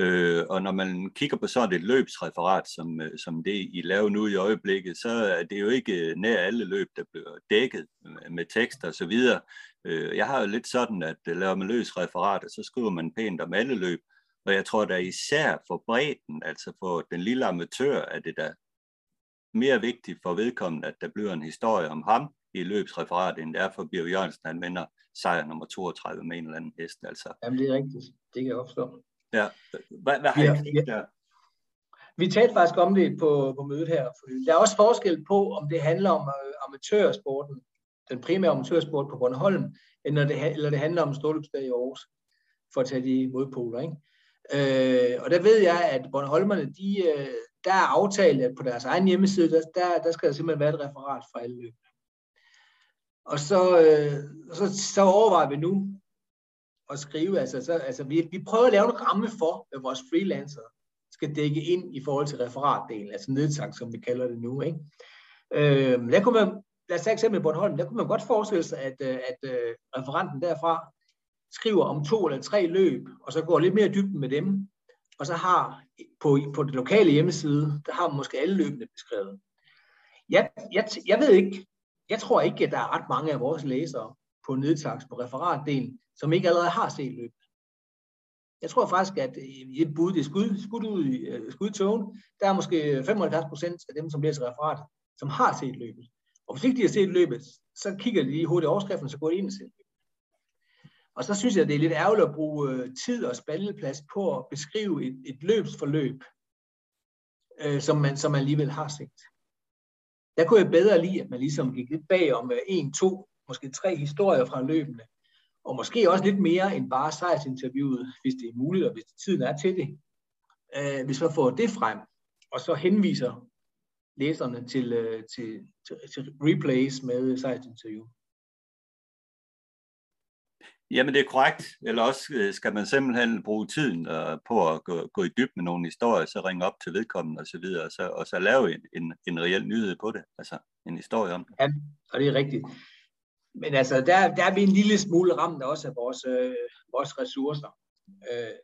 Øh, og når man kigger på sådan et løbsreferat, som, øh, som det I laver nu i øjeblikket, så er det jo ikke nær alle løb, der bliver dækket med tekst og så videre. Øh, jeg har jo lidt sådan, at øh, laver man løs referat, så skriver man pænt om alle løb, og jeg tror da især for bredden, altså for den lille amatør, er det da mere vigtigt for vedkommende, at der bliver en historie om ham i løbsreferat, end det er for Bjørn Jørgensen, han vinder sejr nummer 32 med en eller anden hest. Altså.
Jamen, det er rigtigt. Det kan jeg opstå.
Ja. Hvad, hvad har ja, I ja. der?
Vi talte faktisk om det på, på mødet her. Der er også forskel på, om det handler om uh, amatørsporten, den primære amatørsport på Bornholm, eller det, eller det handler om Ståløbsdag i Aarhus, for at tage de modpoler. Ikke? Øh, og der ved jeg, at Bornholmerne, de, øh, der er aftalt, at på deres egen hjemmeside, der, der, der skal der simpelthen være et referat for alle løbene. Og så, øh, så, så overvejer vi nu, at skrive. Altså, så, altså vi, vi prøver at lave en ramme for, hvad vores freelancer skal dække ind i forhold til referatdelen, altså nedtank, som vi kalder det nu. Ikke? Øh, der kunne man, lad os tage eksempel Bornholm, der kunne man godt forestille sig, at, øh, at, at referenten derfra skriver om to eller tre løb, og så går lidt mere dybden med dem, og så har på, på det lokale hjemmeside, der har man måske alle løbende beskrevet. Jeg, jeg, jeg ved ikke, jeg tror ikke, at der er ret mange af vores læsere på nedtaks på referatdelen, som ikke allerede har set løbet. Jeg tror faktisk, at i et bud, det er skud, skudt ud i øh, uh, skudtogen, der er måske 75 procent af dem, som læser referat, som har set løbet. Og hvis ikke de har set løbet, så kigger de lige hurtigt overskriften, så går de ind og ser. Og så synes jeg, det er lidt ærgerligt at bruge øh, tid og spaldeplads på at beskrive et, et løbsforløb, øh, som, man, som man alligevel har set. Der kunne jeg bedre lide, at man ligesom gik lidt bag om en, to, måske tre historier fra løbende, og måske også lidt mere end bare sejrsinterviewet, hvis det er muligt, og hvis tiden er til det. Øh, hvis man får det frem, og så henviser læserne til, øh, til, til, til replays med sejrsinterview.
Jamen det er korrekt, eller også øh, skal man simpelthen bruge tiden uh, på at gå, gå i dyb med nogle historier, så ringe op til vedkommende osv., og, og, så, og så lave en, en, en reel nyhed på det, altså en historie om det.
Ja, og det er rigtigt. Men altså, der, der er vi en lille smule ramt også af vores, øh, vores ressourcer. Øh,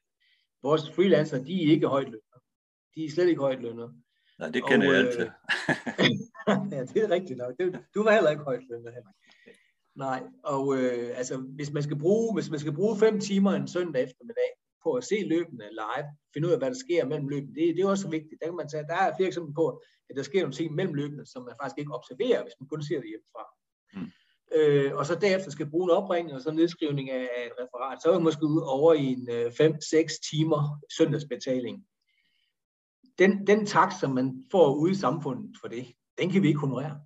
vores freelancer, de er ikke højt lønnet. De er slet ikke højt lønnet.
Nej, det kender og, jeg altid.
ja, det er rigtigt nok. Du, du var heller ikke højt lønnet, Henrik. Nej, og øh, altså, hvis man, skal bruge, hvis man skal bruge fem timer en søndag eftermiddag på at se løbende live, finde ud af, hvad der sker mellem løbene, det, det er også vigtigt. Der, kan man tage, der er flere eksempler på, at der sker nogle ting mellem løbene, som man faktisk ikke observerer, hvis man kun ser det hjemmefra. Mm øh, og så derefter skal bruge en opringning og så nedskrivning af et referat, så er vi måske ude over i en 5-6 øh, timer søndagsbetaling. den, den tak, som man får ude i samfundet for det, den kan vi ikke honorere.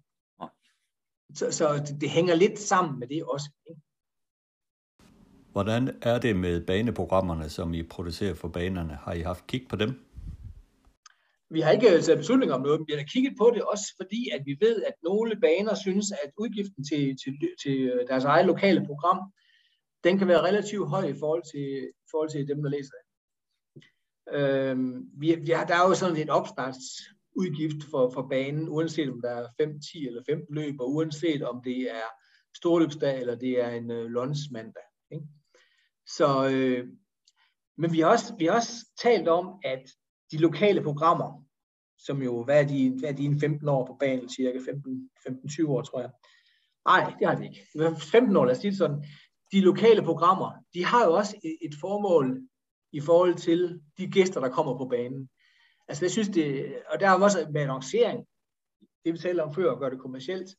Så, så det, det hænger lidt sammen med det også. Ikke?
Hvordan er det med baneprogrammerne, som I producerer for banerne? Har I haft kig på dem?
Vi har ikke taget beslutning om noget, men vi har kigget på det også, fordi at vi ved, at nogle baner synes, at udgiften til, til, til deres eget lokale program, den kan være relativt høj i forhold til, i forhold til dem, der læser det. Øhm, vi, vi har, der er jo sådan en udgift for, for banen, uanset om der er 5, 10 eller 15 løb, og uanset om det er storløbsdag eller det er en øh, mandag. Ikke? Så, øh, men vi har, også, vi har også talt om, at de lokale programmer, som jo, hvad er de, hvad er de 15 år på banen, cirka 15-20 år, tror jeg. Nej, det har de ikke. 15 år, lad os sige det sådan. De lokale programmer, de har jo også et formål i forhold til de gæster, der kommer på banen. Altså jeg synes det, og der er også med annoncering, det vi talte om før, at gøre det kommercielt.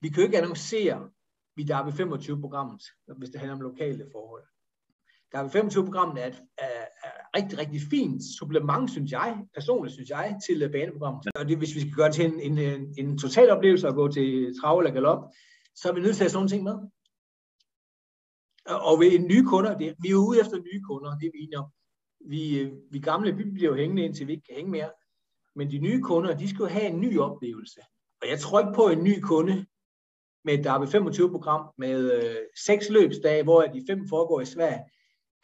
Vi kan jo ikke annoncere vi der ved 25 programmet, hvis det handler om lokale forhold. Der ved 25 programmet er et er, er rigtig, rigtig fint supplement, synes jeg, personligt synes jeg, til baneprogrammet. Og det, hvis vi skal gøre det til en, en, en, en total oplevelse at gå til trav eller galop, så er vi nødt til at have sådan nogle ting med. Og ved nye kunder, det, vi er ude efter nye kunder, det er vi enige om. Vi, øh, vi gamle vi bliver jo hængende indtil vi ikke kan hænge mere. Men de nye kunder, de skal jo have en ny oplevelse. Og jeg tror ikke på, en ny kunde med et Derby 25-program med øh, seks løbsdage, hvor de fem foregår i Sverige,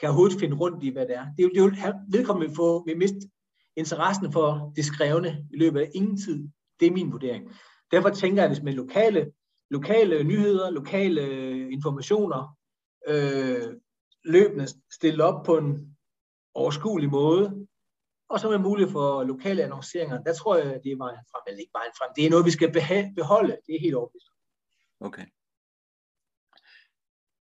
kan overhovedet finde rundt i, hvad det er. Det er jo, det vedkommende få, vi miste interessen for det skrevne i løbet af ingen tid. Det er min vurdering. Derfor tænker jeg, at hvis med lokale, lokale nyheder, lokale øh, informationer, øh, løbende stillet op på en overskuelig måde, og så med mulighed for lokale annonceringer, der tror jeg, det er vejen frem, eller ikke vejen frem. Det er noget, vi skal beholde, det er helt overbevist.
Okay.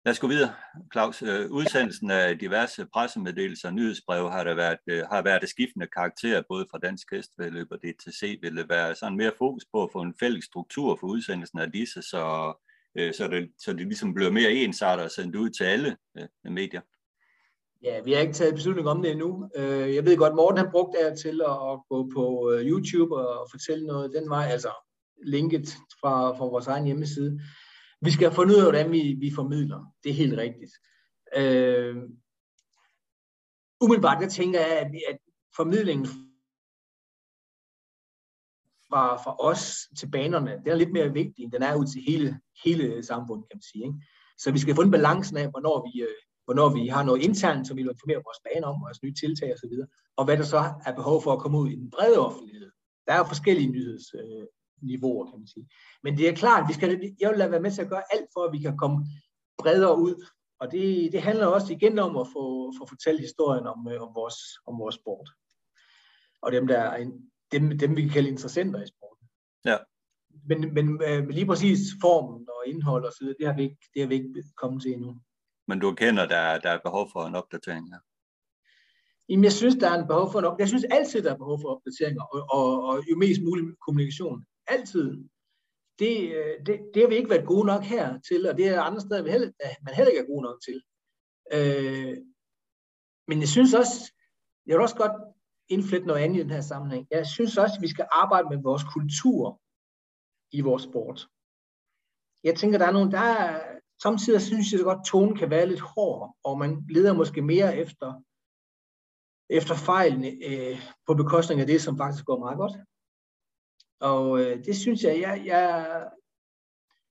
Lad os gå videre, Claus. Øh, udsendelsen af diverse pressemeddelelser og nyhedsbreve har, der været, øh, har været af skiftende karakter, både fra Dansk Hestvedløb og DTC. Vil det være sådan mere fokus på at få en fælles struktur for udsendelsen af disse, så, øh, så, det, så det ligesom bliver mere ensartet og sendt ud til alle medier?
Ja, vi har ikke taget beslutning om det endnu. Øh, jeg ved godt, Morten har brugt det til at gå på øh, YouTube og fortælle noget den vej, altså linket fra, fra vores egen hjemmeside. Vi skal have fundet ud af, hvordan vi, vi formidler. Det er helt rigtigt. Øh, umiddelbart, der tænker jeg, at, at formidlingen fra, fra os til banerne, den er lidt mere vigtig, end den er ud til hele, hele samfundet, kan man sige. Ikke? Så vi skal finde balancen af, hvornår vi, øh, hvornår vi har noget internt, som vi vil informere vores baner om, vores nye tiltag osv., og, og hvad der så er behov for at komme ud i den brede offentlighed. Der er jo forskellige nyheds, øh, niveauer, kan man sige. Men det er klart, vi skal, jeg vil lade være med til at gøre alt for, at vi kan komme bredere ud. Og det, det handler også igen om at få, få fortalt historien om, øh, om, vores, om vores sport. Og dem, der er en, dem, dem vi kan kalde interessenter i sporten.
Ja.
Men, men øh, lige præcis formen og indhold og så videre, det har vi ikke, det har vi ikke kommet til endnu.
Men du kender, der, der er behov for en opdatering her?
Jamen, jeg synes, der er en behov for en opdatering. Jeg synes altid, der er behov for opdateringer, og, og, og jo mest mulig kommunikation altid. Det, øh, det, det har vi ikke været gode nok her til, og det er andre steder, vi heller, man heller ikke er gode nok til. Øh, men jeg synes også, jeg vil også godt indflette noget andet i den her sammenhæng. Jeg synes også, at vi skal arbejde med vores kultur i vores sport. Jeg tænker, der er nogle, der er, samtidig synes jeg godt, at tonen kan være lidt hård, og man leder måske mere efter, efter fejlene øh, på bekostning af det, som faktisk går meget godt. Og øh, det synes jeg, jeg, jeg,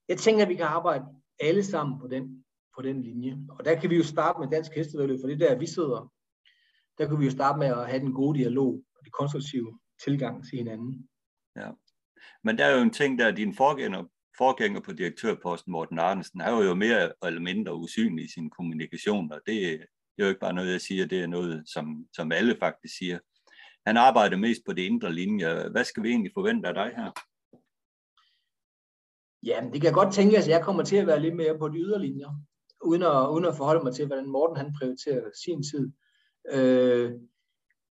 jeg tænker, at vi kan arbejde alle sammen på den, på den linje. Og der kan vi jo starte med dansk hestevedløb, for det der, vi sidder. Der kan vi jo starte med at have den gode dialog og det konstruktive tilgang til hinanden.
Ja. Men der er jo en ting, der din forgænger, forgænger på direktørposten, Morten Arnesen, er jo mere eller mindre usynlig i sin kommunikation, og det, det er jo ikke bare noget, jeg siger, det er noget, som, som alle faktisk siger. Han arbejder mest på det indre linje. Hvad skal vi egentlig forvente af dig her?
Ja, det kan godt tænke, at jeg kommer til at være lidt mere på de ydre linjer, uden at, uden at forholde mig til, hvordan Morten han prioriterer sin tid. Øh,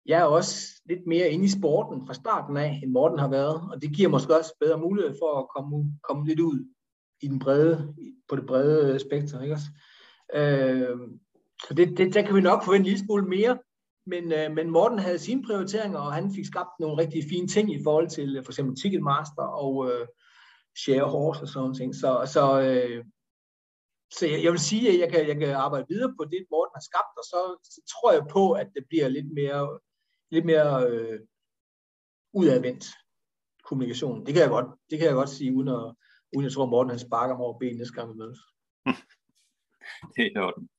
jeg er også lidt mere inde i sporten fra starten af, end Morten har været, og det giver måske også bedre mulighed for at komme, komme lidt ud i den brede, på det brede spektrum. Ikke også? Øh, så det, det, der kan vi nok forvente en lille smule mere men, øh, men Morten havde sine prioriteringer, og han fik skabt nogle rigtig fine ting i forhold til øh, for eksempel Ticketmaster og øh, Share Horse og sådan noget. Så, så, øh, så jeg, jeg vil sige, at jeg kan, jeg kan arbejde videre på det, Morten har skabt, og så, så tror jeg på, at det bliver lidt mere, lidt mere øh, udadvendt kommunikation. Det kan jeg godt, det kan jeg godt sige, uden at, uden jeg tror, at Morten han sparker mig over benet næste gang vi mødes.
det er orden.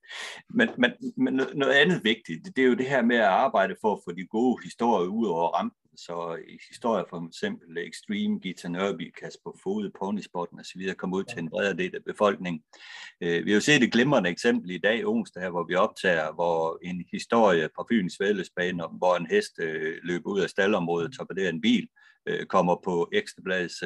Men, men, men noget andet vigtigt, det er jo det her med at arbejde for at få de gode historier ud over rampen. Så historier for eksempel Extreme, Gita Nørby, Kasper Fode, Ponysporten osv. kommer ud til en bredere del af befolkningen. Øh, vi har jo set et glimrende eksempel i dag, onsdag, hvor vi optager, hvor en historie fra Fyns Vældesbane, hvor en hest øh, løber ud af staldområdet og torpederer en bil, øh, kommer på Ekstrabladets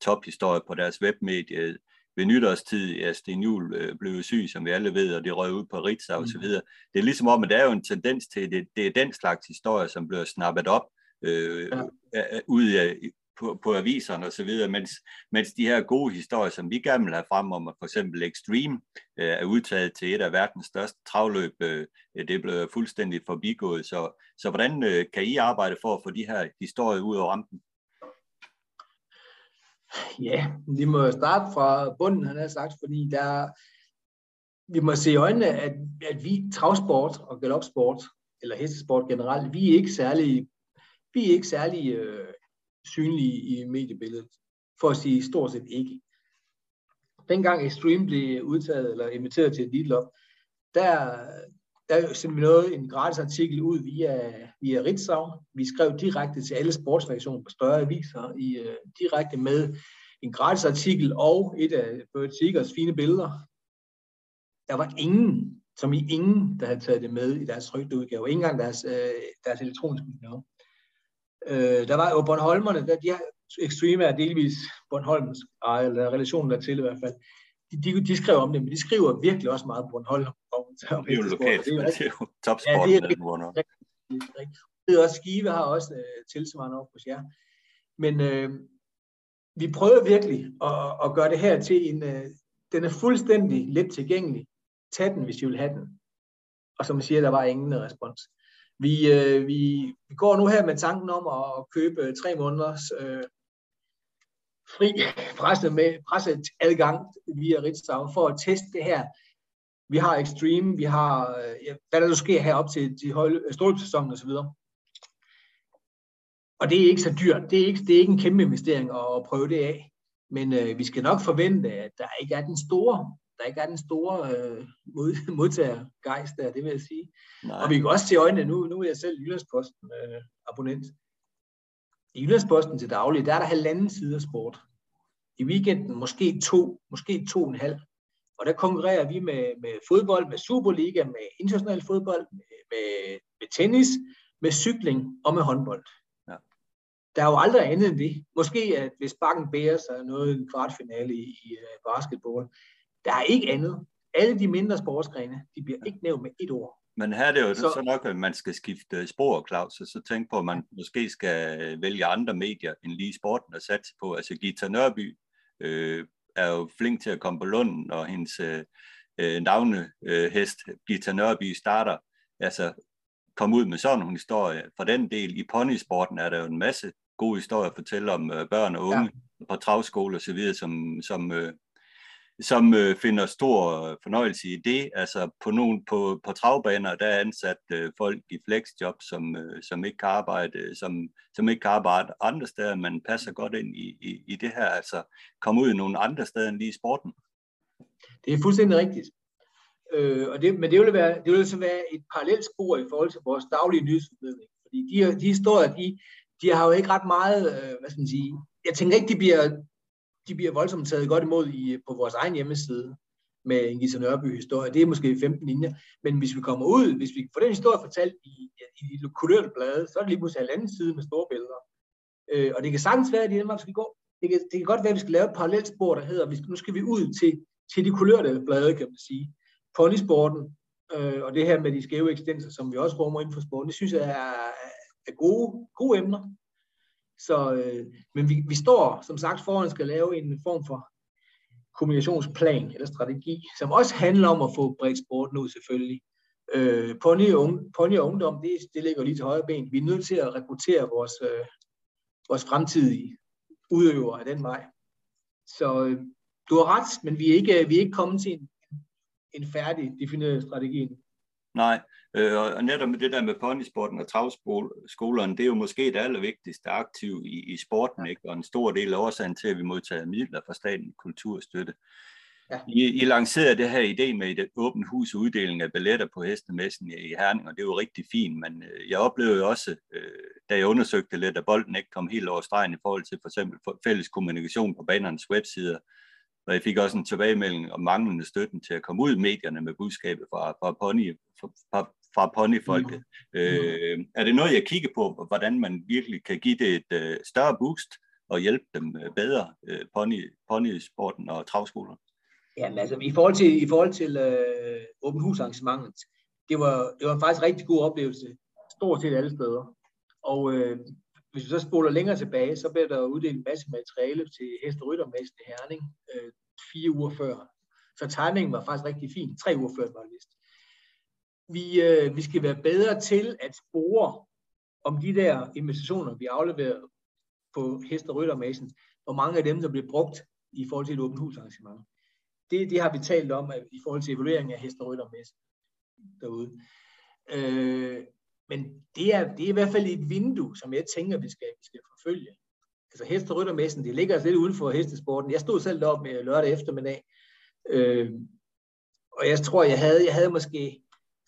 tophistorie på deres webmedie ved nytårstid, ja, Sten Juhl øh, blev syg, som vi alle ved, og det røg ud på Ritzau og så mm. videre. Det er ligesom om, at der er jo en tendens til, at det, det er den slags historie, som bliver snappet op øh, ja. ud af, på, på aviserne og så videre, mens, mens de her gode historier, som vi gerne vil have frem om, at for eksempel Extreme øh, er udtaget til et af verdens største travløb, øh, det er blevet fuldstændig forbigået. Så, så hvordan øh, kan I arbejde for at få de her historier ud af rampen?
Ja, vi må starte fra bunden, han har sagt, fordi der, vi må se i øjnene, at, at vi travsport og galopsport, eller hestesport generelt, vi er ikke særlig, vi er ikke særlig øh, synlige i mediebilledet, for at sige stort set ikke. Dengang Extreme blev udtaget eller inviteret til et lille der, der sendte vi noget, en gratis artikel ud via, via Ritzau. Vi skrev direkte til alle sportsreaktioner på større aviser, i, øh, direkte med en gratis artikel og et af Bert Seegers fine billeder. Der var ingen, som i ingen, der havde taget det med i deres trykte udgave. Ingen engang deres, øh, deres elektroniske udgave. Øh, der var jo Bornholmerne, der, de har, Extreme er delvis Bornholms eller relationen der til i hvert fald. De, de, de skrev om det, men de skriver virkelig også meget Bornholm. Om,
om det er jo lokalt, det er jo, jo. Ja, det er
rigtigt. Det er også Skive har også øh, tilsvarende op hos jer. Men, øh, vi prøvede virkelig at, at gøre det her til en, uh, den er fuldstændig let tilgængelig. Tag den, hvis I vil have den. Og som jeg siger, der var ingen respons. Vi, øh, vi, vi går nu her med tanken om at købe tre måneders øh, fri presse med presseadgang via Ritzau for at teste det her. Vi har Extreme, vi har, øh, ja, hvad der nu sker her op til de øh, stålsæsonen osv. Og det er ikke så dyrt. Det er ikke, det er ikke en kæmpe investering at prøve det af. Men øh, vi skal nok forvente, at der ikke er den store, der ikke er den store øh, mod, modtagergejst der, det vil jeg sige. Nej. Og vi kan også se øjnene, nu, nu er jeg selv Jyllandsposten øh, abonnent. I Jyllandsposten til daglig, der er der halvanden side af sport. I weekenden måske to, måske to og en halv. Og der konkurrerer vi med, med fodbold, med Superliga, med international fodbold, med, med tennis, med cykling og med håndbold der er jo aldrig andet end det. Måske at hvis bakken bærer sig noget en kvartfinale i, i uh, basketball. Der er ikke andet. Alle de mindre sportsgrene, de bliver ikke nævnt med et ord.
Men her er det jo så, så nok, at man skal skifte spor, Claus, og så tænke på, at man måske skal vælge andre medier end lige sporten at satse på. Altså Gita Nørby øh, er jo flink til at komme på lunden, og hendes øh, øh navnehest, øh, Gita Nørby, starter. Altså, komme ud med sådan en historie. For den del i ponysporten er der jo en masse gode historier at fortælle om øh, børn og unge ja. på travskole og så videre, som, som, øh, som øh, finder stor øh, fornøjelse i det. Altså på, nogle, på, på travbaner, der er ansat øh, folk i flexjob, som, øh, som, ikke kan arbejde, som, som ikke kan arbejde andre steder, men passer godt ind i, i, i det her. Altså komme ud i nogle andre steder end lige i sporten.
Det er fuldstændig rigtigt. Øh, og det, men det vil, være, det vil så være et parallelt spor i forhold til vores daglige nyhedsformidling. Fordi de, de historier, de, de har jo ikke ret meget, øh, hvad skal man sige, jeg tænker ikke, de bliver, de bliver voldsomt taget godt imod i, på vores egen hjemmeside med en Gisse Nørby historie. Det er måske 15 linjer, men hvis vi kommer ud, hvis vi får den historie fortalt i, i i kulørte blade, så er det lige pludselig en anden side med store billeder. Øh, og det kan sagtens være, at det er, skal gå. Det kan, det kan godt være, at vi skal lave et parallelt spor, der hedder, vi skal, nu skal vi ud til, til de kulørte blade, kan man sige ponysporten, øh, og det her med de skæve eksistenser, som vi også rummer inden for sporten, det synes jeg er, er gode, gode emner. Så, øh, men vi, vi står, som sagt, foran at skal lave en form for kommunikationsplan eller strategi, som også handler om at få bredt sporten ud selvfølgelig. Øh, pony, unge, pony og ungdom, det, det ligger lige til højre ben. Vi er nødt til at rekruttere vores, øh, vores fremtidige udøvere af den vej. Så øh, du har ret, men vi er ikke, vi er ikke kommet til en, en færdig defineret strategi.
Nej, øh, og netop med det der med ponysporten og travskolerne, det er jo måske det allervigtigste aktiv i, i sporten, ikke? og en stor del af årsagen til, at vi modtager midler fra staten kulturstøtte. Ja. I, I lancerede det her idé med et åbent hus og uddeling af billetter på hestemessen i Herning, og det er jo rigtig fint, men øh, jeg oplevede jo også, øh, da jeg undersøgte lidt, at bolden ikke kom helt over stregen i forhold til for eksempel fælles kommunikation på banernes websider, og jeg fik også en tilbagemelding om manglende støtten til at komme ud i medierne med budskabet fra, fra, pony, fra, fra ponyfolket. Mm. Øh, er det noget, jeg kigger på, hvordan man virkelig kan give det et øh, større boost og hjælpe dem øh, bedre, øh, pony, ponysporten og travskoler?
Jamen altså, i forhold til, i forhold til øh, åben hus arrangementet, det var, det var faktisk en rigtig god oplevelse, stort set alle steder. Og øh, hvis vi så spoler længere tilbage, så blev der uddelt en masse materiale til heste ryttermæsten i Herning øh, fire uger før. Så timingen var faktisk rigtig fin. Tre uger før var det vist. Vi, øh, vi skal være bedre til at spore om de der invitationer, vi afleverer på heste ryttermæssen, hvor mange af dem, der bliver brugt i forhold til et åbent husarrangement det, det har vi talt om at, i forhold til evalueringen af hest og derude. Øh, men det er, det er i hvert fald et vindue, som jeg tænker, vi skal, vi skal forfølge. Altså hest- og ryttermessen, det ligger altså lidt uden for hestesporten. Jeg stod selv deroppe med lørdag eftermiddag, øh, og jeg tror, jeg havde, jeg havde måske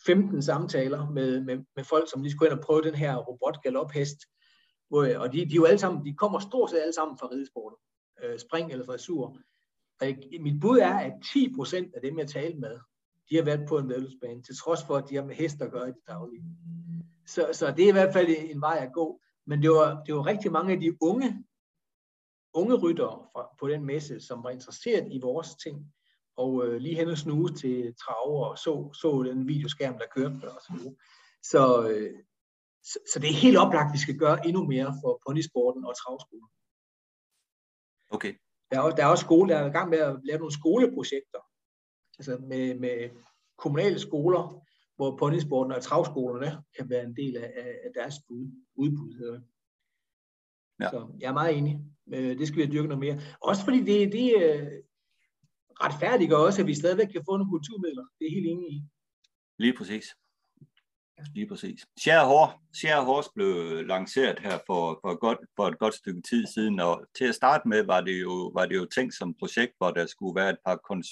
15 samtaler med, med, med folk, som lige skulle ind og prøve den her robot galophest. Hvor, og de, de, jo alle sammen, de kommer stort set alle sammen fra ridesporten. Øh, spring eller dressur. Og mit bud er, at 10 procent af dem, jeg talte med, de har været på en vedløbsbane, til trods for, at de har med hester at gøre i det daglige. Så, så det er i hvert fald en vej at gå. Men det var, det var rigtig mange af de unge, unge ryttere fra, på den messe, som var interesseret i vores ting, og øh, lige hen og snuse til traver og så, så den videoskærm, der kørte der og så Så, øh, så, så det er helt oplagt, at vi skal gøre endnu mere for ponysporten og travskolen.
Okay.
Der er, der er også skole, der er i gang med at lave nogle skoleprojekter, altså med, med kommunale skoler, hvor ponysporten og travskolerne kan være en del af, af deres bud, udbud. Ja. Så jeg er meget enig. Øh, det skal vi have dyrket noget mere. Også fordi det, det øh, retfærdiggør også, at vi stadigvæk kan få nogle kulturmidler. Det er helt enig i.
Lige præcis. Lige præcis. Share Horse, Share Horse blev lanceret her for, for, godt, for et godt stykke tid siden, og til at starte med var det jo, var det jo tænkt som projekt, hvor der skulle være et par, kons,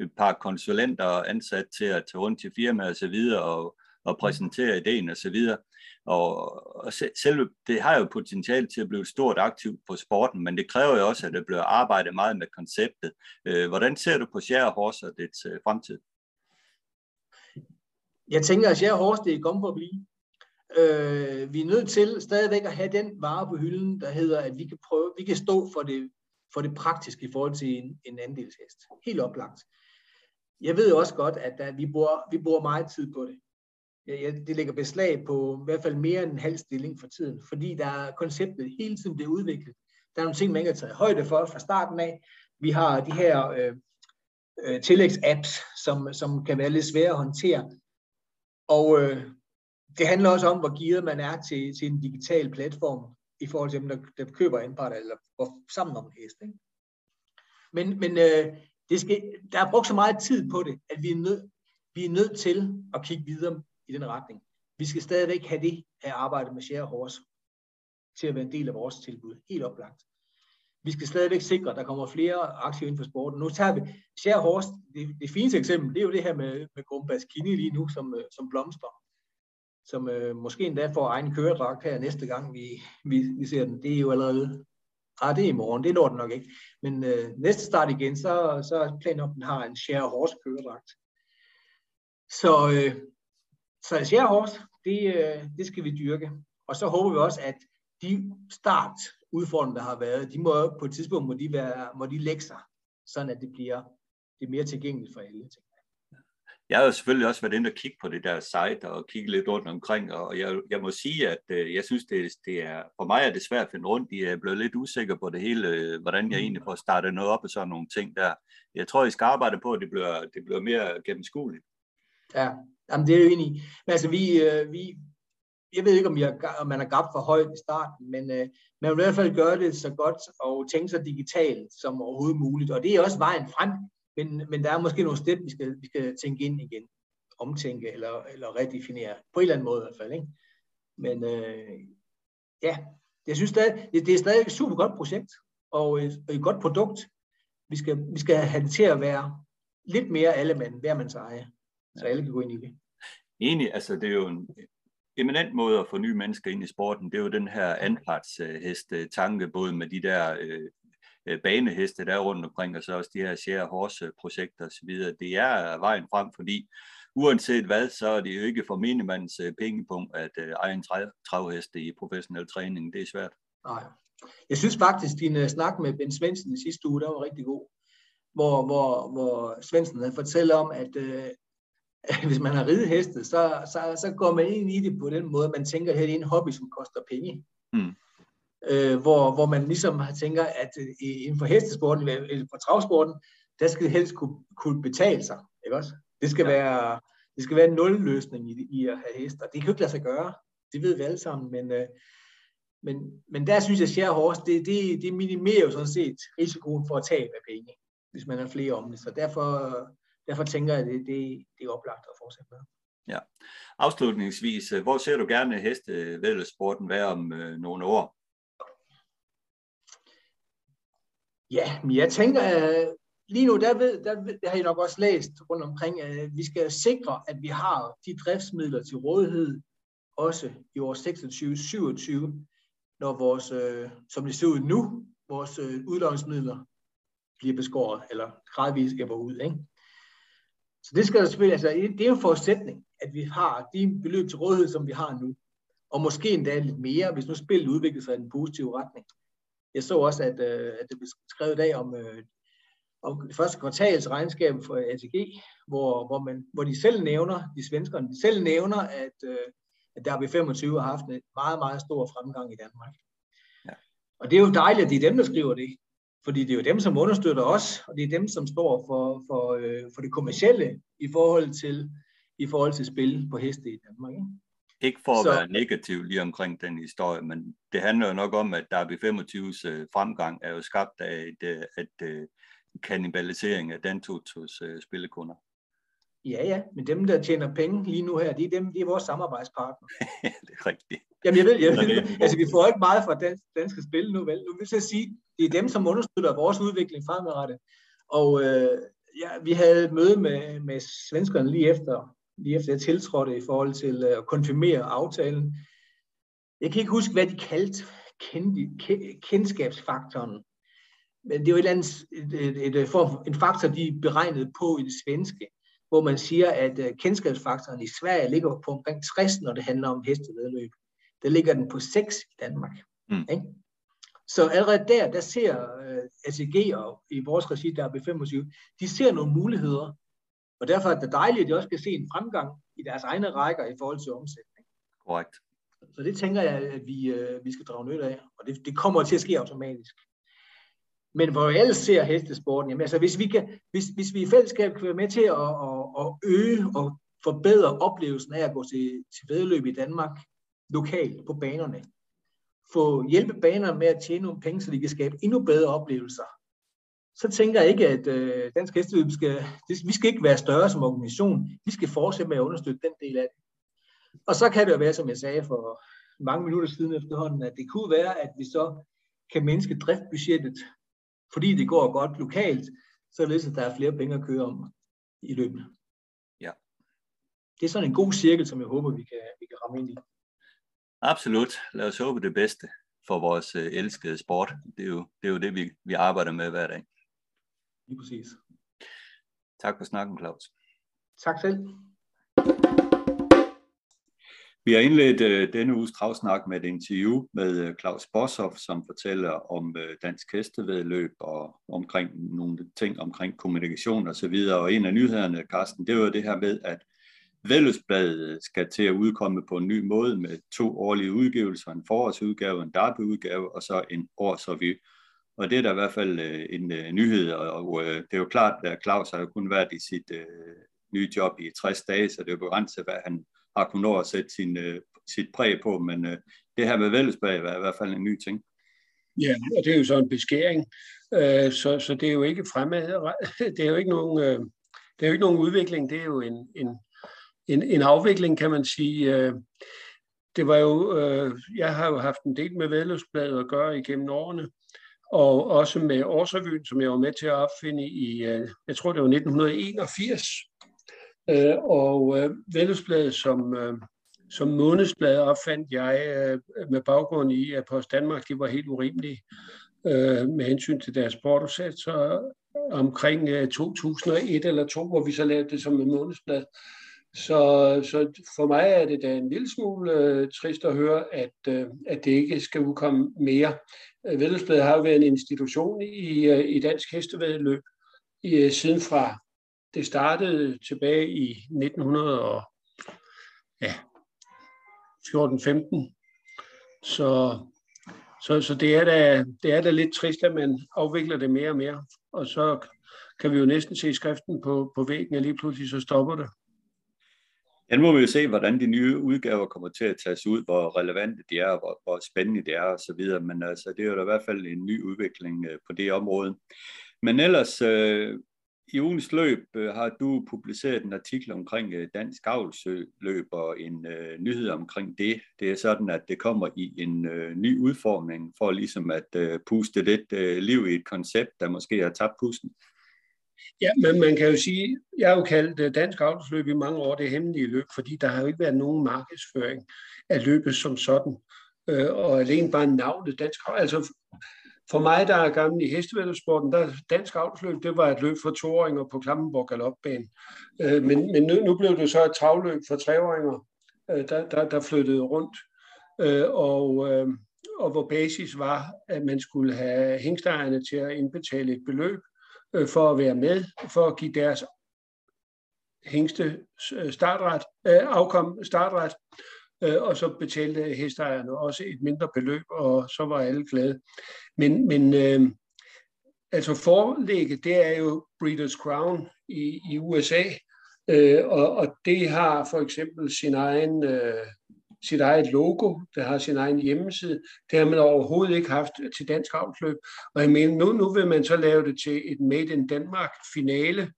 et par konsulenter ansat til at tage rundt til firmaer og så videre, og, og præsentere ideen og så videre. Og, og selve, det har jo potentiale til at blive stort aktivt på sporten, men det kræver jo også, at der bliver arbejdet meget med konceptet. Øh, hvordan ser du på Share Horse og dets øh, fremtid?
Jeg tænker, at Share Horse, det er kommet for at blive. Øh, vi er nødt til stadigvæk at have den vare på hylden, der hedder, at vi kan prøve, vi kan stå for det, for det praktiske i forhold til en, en andelshest. Helt oplagt. Jeg ved jo også godt, at der, vi, bruger, vi bruger meget tid på det. Ja, det ligger beslag på i hvert fald mere end en halv stilling for tiden, fordi der er konceptet hele tiden bliver udviklet. Der er nogle ting, man ikke har taget højde for fra starten af. Vi har de her øh, øh, tillægsapps, som, som kan være lidt svære at håndtere. Og øh, det handler også om, hvor gearet man er til, til en digital platform, i forhold til dem, der, der køber anpart eller går sammen om en hest. Ikke? Men, men øh, det skal, der er brugt så meget tid på det, at vi er, nød, vi er nødt til at kigge videre i den retning. Vi skal stadigvæk have det at arbejde med share horse til at være en del af vores tilbud. Helt oplagt. Vi skal stadigvæk sikre, at der kommer flere aktive inden for sporten. Nu tager vi share horse, det, det fineste eksempel, det er jo det her med, med Grumbas Kini lige nu, som, øh, som blomster som øh, måske endda får egen køredragt her næste gang, vi, vi, vi ser den. Det er jo allerede, ah, det er i morgen, det når den nok ikke. Men øh, næste start igen, så, så er planen om, at den har en share horse køredragt. Så, øh, så share horse, det, øh, det skal vi dyrke. Og så håber vi også, at de startudfordringer, der har været, de må på et tidspunkt må de, være, må de lægge sig, sådan at det bliver det er mere tilgængeligt for alle. Ting
jeg har jo selvfølgelig også været inde og kigge på det der site og kigge lidt rundt omkring, og jeg, jeg må sige, at øh, jeg synes, det, det er, for mig er det svært at finde rundt. Jeg er blevet lidt usikker på det hele, øh, hvordan jeg egentlig får startet noget op og sådan nogle ting der. Jeg tror, I skal arbejde på, at det bliver, det bliver mere gennemskueligt.
Ja, Jamen, det er jo egentlig. Men altså, vi, øh, vi, jeg ved ikke, om, jeg, om man har gabt for højt i starten, men øh, man vil i hvert fald gøre det så godt og tænke så digitalt som overhovedet muligt. Og det er også vejen frem, men, men der er måske nogle step, vi skal, vi skal tænke ind igen. Omtænke eller, eller redefinere. På en eller anden måde i hvert fald. Ikke? Men øh, ja, jeg synes stadig, det, det er stadig et super godt projekt og et, et godt produkt. Vi skal, vi skal have det til at være lidt mere alle mand, hver mands eje, så alle kan gå ind i det.
Enig, altså det er jo en eminent måde at få nye mennesker ind i sporten. Det er jo den her anpartsheste tanke, både med de der øh, øh, baneheste, der er rundt omkring, og så også de her share horse projekter osv. Det er vejen frem, fordi uanset hvad, så er det jo ikke for minimands øh, pengepunkt at øh, eje en travheste i professionel træning. Det er svært.
Nej. Jeg synes faktisk, din snak med Ben Svendsen i sidste uge, der var rigtig god. Hvor, hvor, hvor Svendsen havde fortalt om, at uh, hvis man har ridet heste, så, så, så går man ind i det på den måde, man tænker, at det er en hobby, som koster penge. Mm. Øh, hvor, hvor man ligesom tænker, at inden for hestesporten, eller for travsporten, der skal det helst kunne, kunne betale sig. Ikke også? Det skal ja. være det skal være en nulløsning i, i at have heste, og det kan jo ikke lade sig gøre. Det ved vi alle sammen, men, øh, men, men der synes jeg, at share horse, det, det, det minimerer jo sådan set risikoen for at tabe af penge, hvis man har flere om det. Så derfor, derfor tænker jeg, at det, det, det er oplagt at fortsætte med.
Ja. Afslutningsvis, øh, hvor ser du gerne hestevæddelsporten være om øh, nogle år?
Ja, men jeg tænker, at lige nu, der, ved, der, der har jeg nok også læst rundt omkring, at vi skal sikre, at vi har de driftsmidler til rådighed, også i år 26-27, når vores, øh, som det ser ud nu, vores øh, udlånsmidler bliver beskåret, eller gradvist går ud. Ikke? Så det skal selvfølgelig, altså, det er en forudsætning, at vi har de beløb til rådighed, som vi har nu. Og måske endda lidt mere, hvis nu spillet udvikler sig i en positiv retning. Jeg så også, at, øh, at det blev skrevet i dag om, øh, om det første kvartals regnskab for ATG, hvor, hvor, man, hvor de selv nævner, de svenskerne de selv nævner, at, øh, at der ved 25 har haft en meget, meget stor fremgang i Danmark. Ja. Og det er jo dejligt, at det er dem, der skriver det. Fordi det er jo dem, som understøtter os, og det er dem, som står for, for, øh, for det kommercielle i forhold til, i forhold til spil på heste i Danmark. Ikke?
Ikke for at så, være negativ lige omkring den historie, men det handler jo nok om, at der ved 25's øh, fremgang er jo skabt af et, øh, at, at kannibalisering af Dantotos øh, spillekunder.
Ja, ja, men dem, der tjener penge lige nu her, de er, dem, de er vores samarbejdspartnere.
det er rigtigt.
Jamen, jeg ved, jeg ved, altså, vi får ikke meget fra dansk, danske spil nu, vel? Nu vil jeg sige, det er dem, som understøtter vores udvikling fremadrettet. Og øh, ja, vi havde et møde med, med svenskerne lige efter, lige efter jeg tiltrådte i forhold til øh, at konfirmere aftalen. Jeg kan ikke huske, hvad de kaldte kendskabsfaktoren men det er jo et eller andet, et, et, et form, en faktor, de er beregnet på i det svenske, hvor man siger, at uh, kendskabsfaktoren i Sverige ligger på omkring 60, når det handler om hestevedløb. Der ligger den på 6 i Danmark. Mm. Ikke? Så allerede der, der ser uh, ACG og i vores regi, der er B25, de ser nogle muligheder, og derfor er det dejligt, at de også kan se en fremgang i deres egne rækker i forhold til omsætning.
Korrekt.
Så det tænker jeg, at vi, uh, vi skal drage nyt af, og det, det kommer til at ske automatisk. Men hvor jeg ellers ser hestesporten, jamen altså hvis vi, kan, hvis, hvis vi i fællesskab kan være med til at, at, at øge og forbedre oplevelsen af at gå til, til vedløb i Danmark lokalt på banerne, få hjælpe banerne med at tjene nogle penge, så de kan skabe endnu bedre oplevelser, så tænker jeg ikke, at øh, Dansk Hesteløb skal, det, vi skal ikke være større som organisation, vi skal fortsætte med at understøtte den del af det. Og så kan det jo være, som jeg sagde for mange minutter siden efterhånden, at det kunne være, at vi så kan mindske driftbudgettet fordi det går godt lokalt, så det, at der er flere penge at køre om i løbet.
Ja.
Det er sådan en god cirkel, som jeg håber, vi kan, vi kan ramme ind i.
Absolut. Lad os håbe det bedste for vores uh, elskede sport. Det er jo det, er jo det vi, vi arbejder med hver dag.
Lige præcis.
Tak for snakken, Claus.
Tak selv.
Vi har indledt uh, denne uges travsnak med et interview med uh, Claus Boshoff, som fortæller om uh, dansk hestevedløb og omkring nogle ting omkring kommunikation og så videre. Og en af nyhederne, Carsten, det var det her med, at Vedløbsbladet skal til at udkomme på en ny måde med to årlige udgivelser, en forårsudgave, en derbyudgave og så en årsrevy. Og det er da i hvert fald øh, en øh, nyhed, og uh, det er jo klart, at Claus har jo kun været i sit øh,
nye job i 60 dage, så det er jo begrænset, hvad han har kunnet nå at sætte sin, øh, sit præg på, men øh, det her med vældesbag er i hvert fald en ny ting.
Ja, og det er jo så en beskæring, øh, så, så det er jo ikke fremad, det er jo ikke nogen, øh, det er jo ikke nogen udvikling, det er jo en, en, en, en afvikling, kan man sige. Øh, det var jo, øh, jeg har jo haft en del med Vædløsbladet at gøre igennem årene, og også med Årsrevyen, som jeg var med til at opfinde i, øh, jeg tror det var 1981. Øh, og øh, som, øh, som månedsblad opfandt jeg med baggrund i, at Post Danmark de var helt urimelige med hensyn til deres portosatser omkring 2001 eller 2, hvor vi så lavede det som en månedsblad. Så, så for mig er det da en lille smule øh, trist at høre, at, øh, at det ikke skal udkomme mere. Vedløbsbladet har jo været en institution i, øh, i dansk hestevedløb i, øh, siden fra det startede tilbage i 1900 og, ja, 14-15. Så, så, så det, er da, det er da lidt trist, at man afvikler det mere og mere. Og så kan vi jo næsten se skriften på, på væggen, og lige pludselig så stopper det.
Ja, nu må vi jo se, hvordan de nye udgaver kommer til at tages ud, hvor relevante de er, hvor, hvor spændende de er osv., men altså, det er jo da i hvert fald en ny udvikling øh, på det område. Men ellers, øh, i ugens løb øh, har du publiceret en artikel omkring øh, dansk avlsløb og en øh, nyhed omkring det. Det er sådan, at det kommer i en øh, ny udformning for ligesom at øh, puste lidt øh, liv i et koncept, der måske har tabt pusten.
Ja, men man kan jo sige, jeg har jo kaldt øh, dansk avlsløb i mange år det hemmelige løb, fordi der har jo ikke været nogen markedsføring af løbet som sådan. Øh, og alene bare navnet dansk Altså for mig, der er gammel i hestevældesporten, der dansk avlsløb, det var et løb for toåringer på Klampenborg Galopbane. Øh, men, men nu, nu blev det så et travløb for treåringer, der, der, der flyttede rundt. Og, og hvor basis var, at man skulle have hængstejerne til at indbetale et beløb, øh, for at være med, for at give deres hængste øh, startret, øh, afkom startret, øh, og så betalte hestejerne også et mindre beløb, og så var alle glade. Men, men øh, altså forlægget, det er jo Breeders' Crown i, i USA, øh, og, og det har for eksempel sin egen øh, sit eget logo, det har sin egen hjemmeside. Det har man overhovedet ikke haft til dansk avlsløb. Og jeg mener, nu, nu vil man så lave det til et Made in Denmark finale,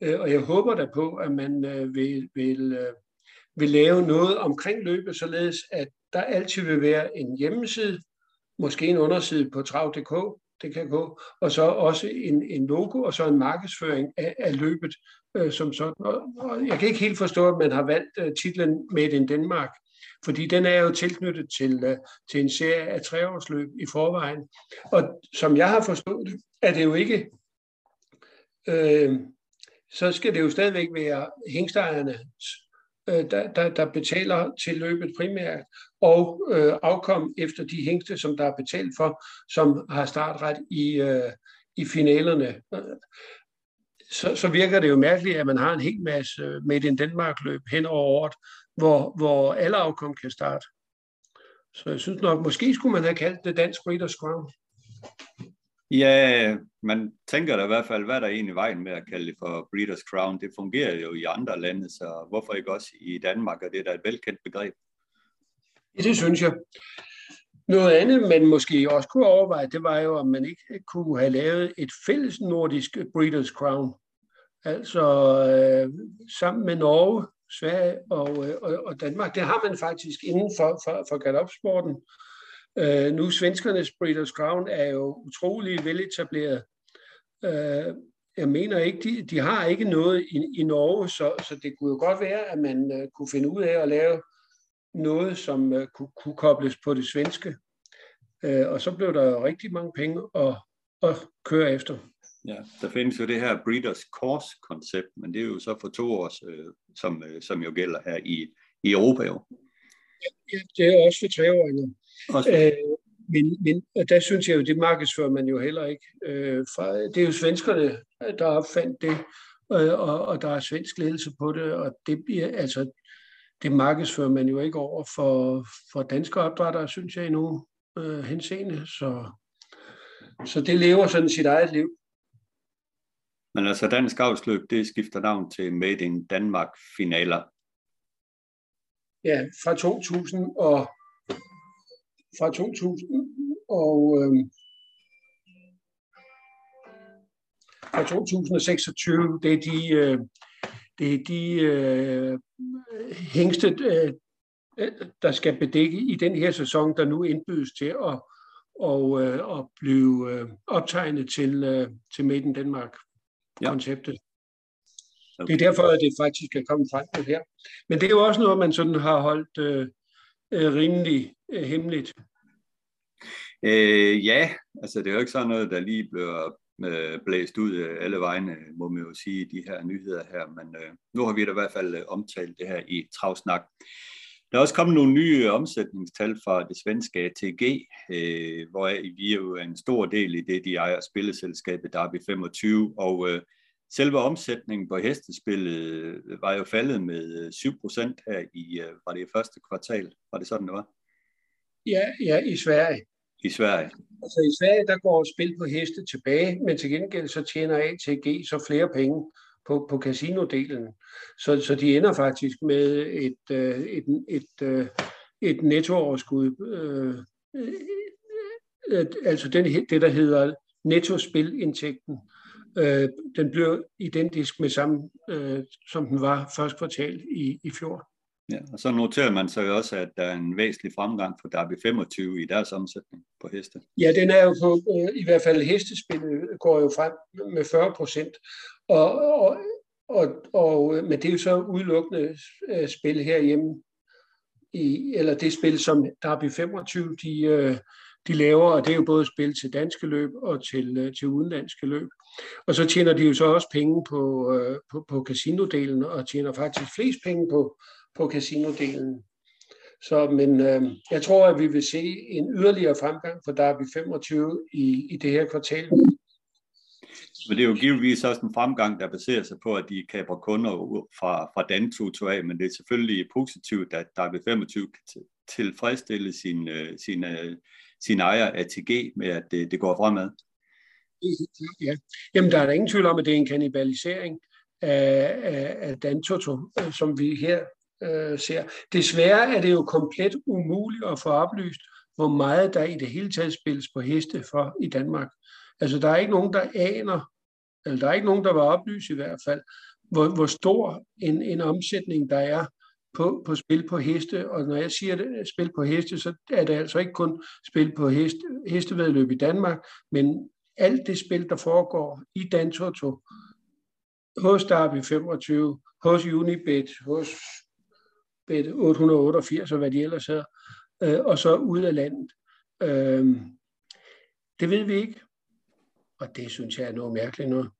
øh, og jeg håber da på, at man øh, vil, vil, øh, vil lave noget omkring løbet, således at der altid vil være en hjemmeside, måske en underside på trav.dk, det kan gå, og så også en, en logo, og så en markedsføring af, af løbet øh, som sådan. Og, og jeg kan ikke helt forstå, at man har valgt øh, titlen Made in Denmark, fordi den er jo tilknyttet til, øh, til en serie af treårsløb i forvejen. Og som jeg har forstået det, er det jo ikke, øh, så skal det jo stadigvæk være hængstejerne, øh, der, der, der betaler til løbet primært, og øh, afkom efter de hængste, som der er betalt for, som har startret i, øh, i finalerne. Så, så virker det jo mærkeligt, at man har en hel masse øh, Made in Denmark-løb hen over året, hvor, hvor alle afkom kan starte. Så jeg synes nok, måske skulle man have kaldt det Dansk Breeders' Crown.
Ja, man tænker da i hvert fald, hvad er der egentlig vejen med at kalde det for Breeders' Crown? Det fungerer jo i andre lande, så hvorfor ikke også i Danmark? Og det er da et velkendt begreb.
Ja, det synes jeg. Noget andet, man måske også kunne overveje, det var jo, om man ikke kunne have lavet et fælles nordisk Breeders' Crown. Altså øh, sammen med Norge, Sverige og, øh, og, og Danmark. Det har man faktisk inden for, for, for galopsporten. Øh, nu svenskernes Breeders' Crown er jo utrolig veletableret. Øh, jeg mener ikke, de, de har ikke noget i, i Norge, så, så det kunne jo godt være, at man uh, kunne finde ud af at lave noget, som uh, kunne, kunne kobles på det svenske. Øh, og så blev der rigtig mange penge at, at køre efter.
Ja, der findes jo det her Breeders Course-koncept, men det er jo så for to år, øh, som, øh, som jo gælder her i, i Europa jo.
Ja, det er også for tre år endnu. Øh, men, men og der synes jeg jo, det markedsfører man jo heller ikke. Øh, fra, det er jo svenskerne, der opfandt det, øh, og, og der er svensk ledelse på det, og det bliver altså det markedsfører man jo ikke over for, for danske opdrættere, synes jeg, nogen øh, henseende. Så, så det lever sådan sit eget liv.
Men altså dansk afsløb, det skifter navn til Made in Danmark finaler.
Ja, fra 2000 og fra 2000 og øh, fra 2026, det er de, øh, det er de øh, hængste, øh, der skal bedække i den her sæson, der nu indbydes til at, og, øh, at blive øh, optegnet til, øh, til Made in Danmark. Ja. Okay. Det er derfor, at det faktisk er kommet frem til her. Men det er jo også noget, man sådan har holdt øh, øh rimelig øh, hemmeligt.
Øh, ja, altså det er jo ikke sådan noget, der lige bliver øh, blæst ud alle vegne, må man jo sige, de her nyheder her. Men øh, nu har vi da i hvert fald øh, omtalt det her i Travsnak. Der er også kommet nogle nye omsætningstal fra det svenske ATG, øh, hvor vi er jo en stor del i det, de ejer spilleselskabet Derby 25, og øh, selve omsætningen på hestespillet var jo faldet med 7% øh, her i, øh, var det første kvartal, var det sådan, det var?
Ja, ja, i Sverige.
I Sverige?
Altså i Sverige, der går spil på heste tilbage, men til gengæld så tjener ATG så flere penge på, på casinodelen. Så, så de ender faktisk med et, øh, et, et, et, et nettooverskud. Øh, øh, altså den, det, der hedder nettospilindtægten. Øh, den bliver identisk med samme, øh, som den var første kvartal i, i fjor.
Ja, og så noterer man så også, at der er en væsentlig fremgang for Derby 25 i deres omsætning på heste.
Ja, den er jo på, øh, i hvert fald hestespillet går jo frem med 40 procent. Og, og, og, og, øh, men det er jo så udelukkende øh, spil herhjemme, i, eller det spil, som Derby 25 de, øh, de laver, og det er jo både spil til danske løb og til, til udenlandske løb. Og så tjener de jo så også penge på, på, på casinodelen, og tjener faktisk flest penge på, på casinodelen. Så, men øh, jeg tror, at vi vil se en yderligere fremgang for Derby 25 i, i det her kvartal.
Men det er jo givetvis også en fremgang, der baserer sig på, at de kaber kunder fra, fra Dantuto af, men det er selvfølgelig positivt, at der ved 25 kan tilfredsstille sin, øh, sin, øh, sin ejer ATG med, at det, det går fremad.
Ja, jamen der er der ingen tvivl om, at det er en kanibalisering af, af, af Dantoto, øh, som vi her øh, ser. Desværre er det jo komplet umuligt at få oplyst, hvor meget der i det hele taget spilles på heste for i Danmark. Altså der er ikke nogen, der aner, eller der er ikke nogen, der var oplyst i hvert fald, hvor, hvor stor en, en omsætning der er på, på spil på heste. Og når jeg siger det, spil på heste, så er det altså ikke kun spil på heste, hestevedløb i Danmark, men alt det spil, der foregår i Dantoto, hos Derby 25, hos Unibet, hos Bet 888 og hvad de ellers hedder, øh, og så ud af landet. Øh, det ved vi ikke, og det synes jeg er noget mærkeligt noget.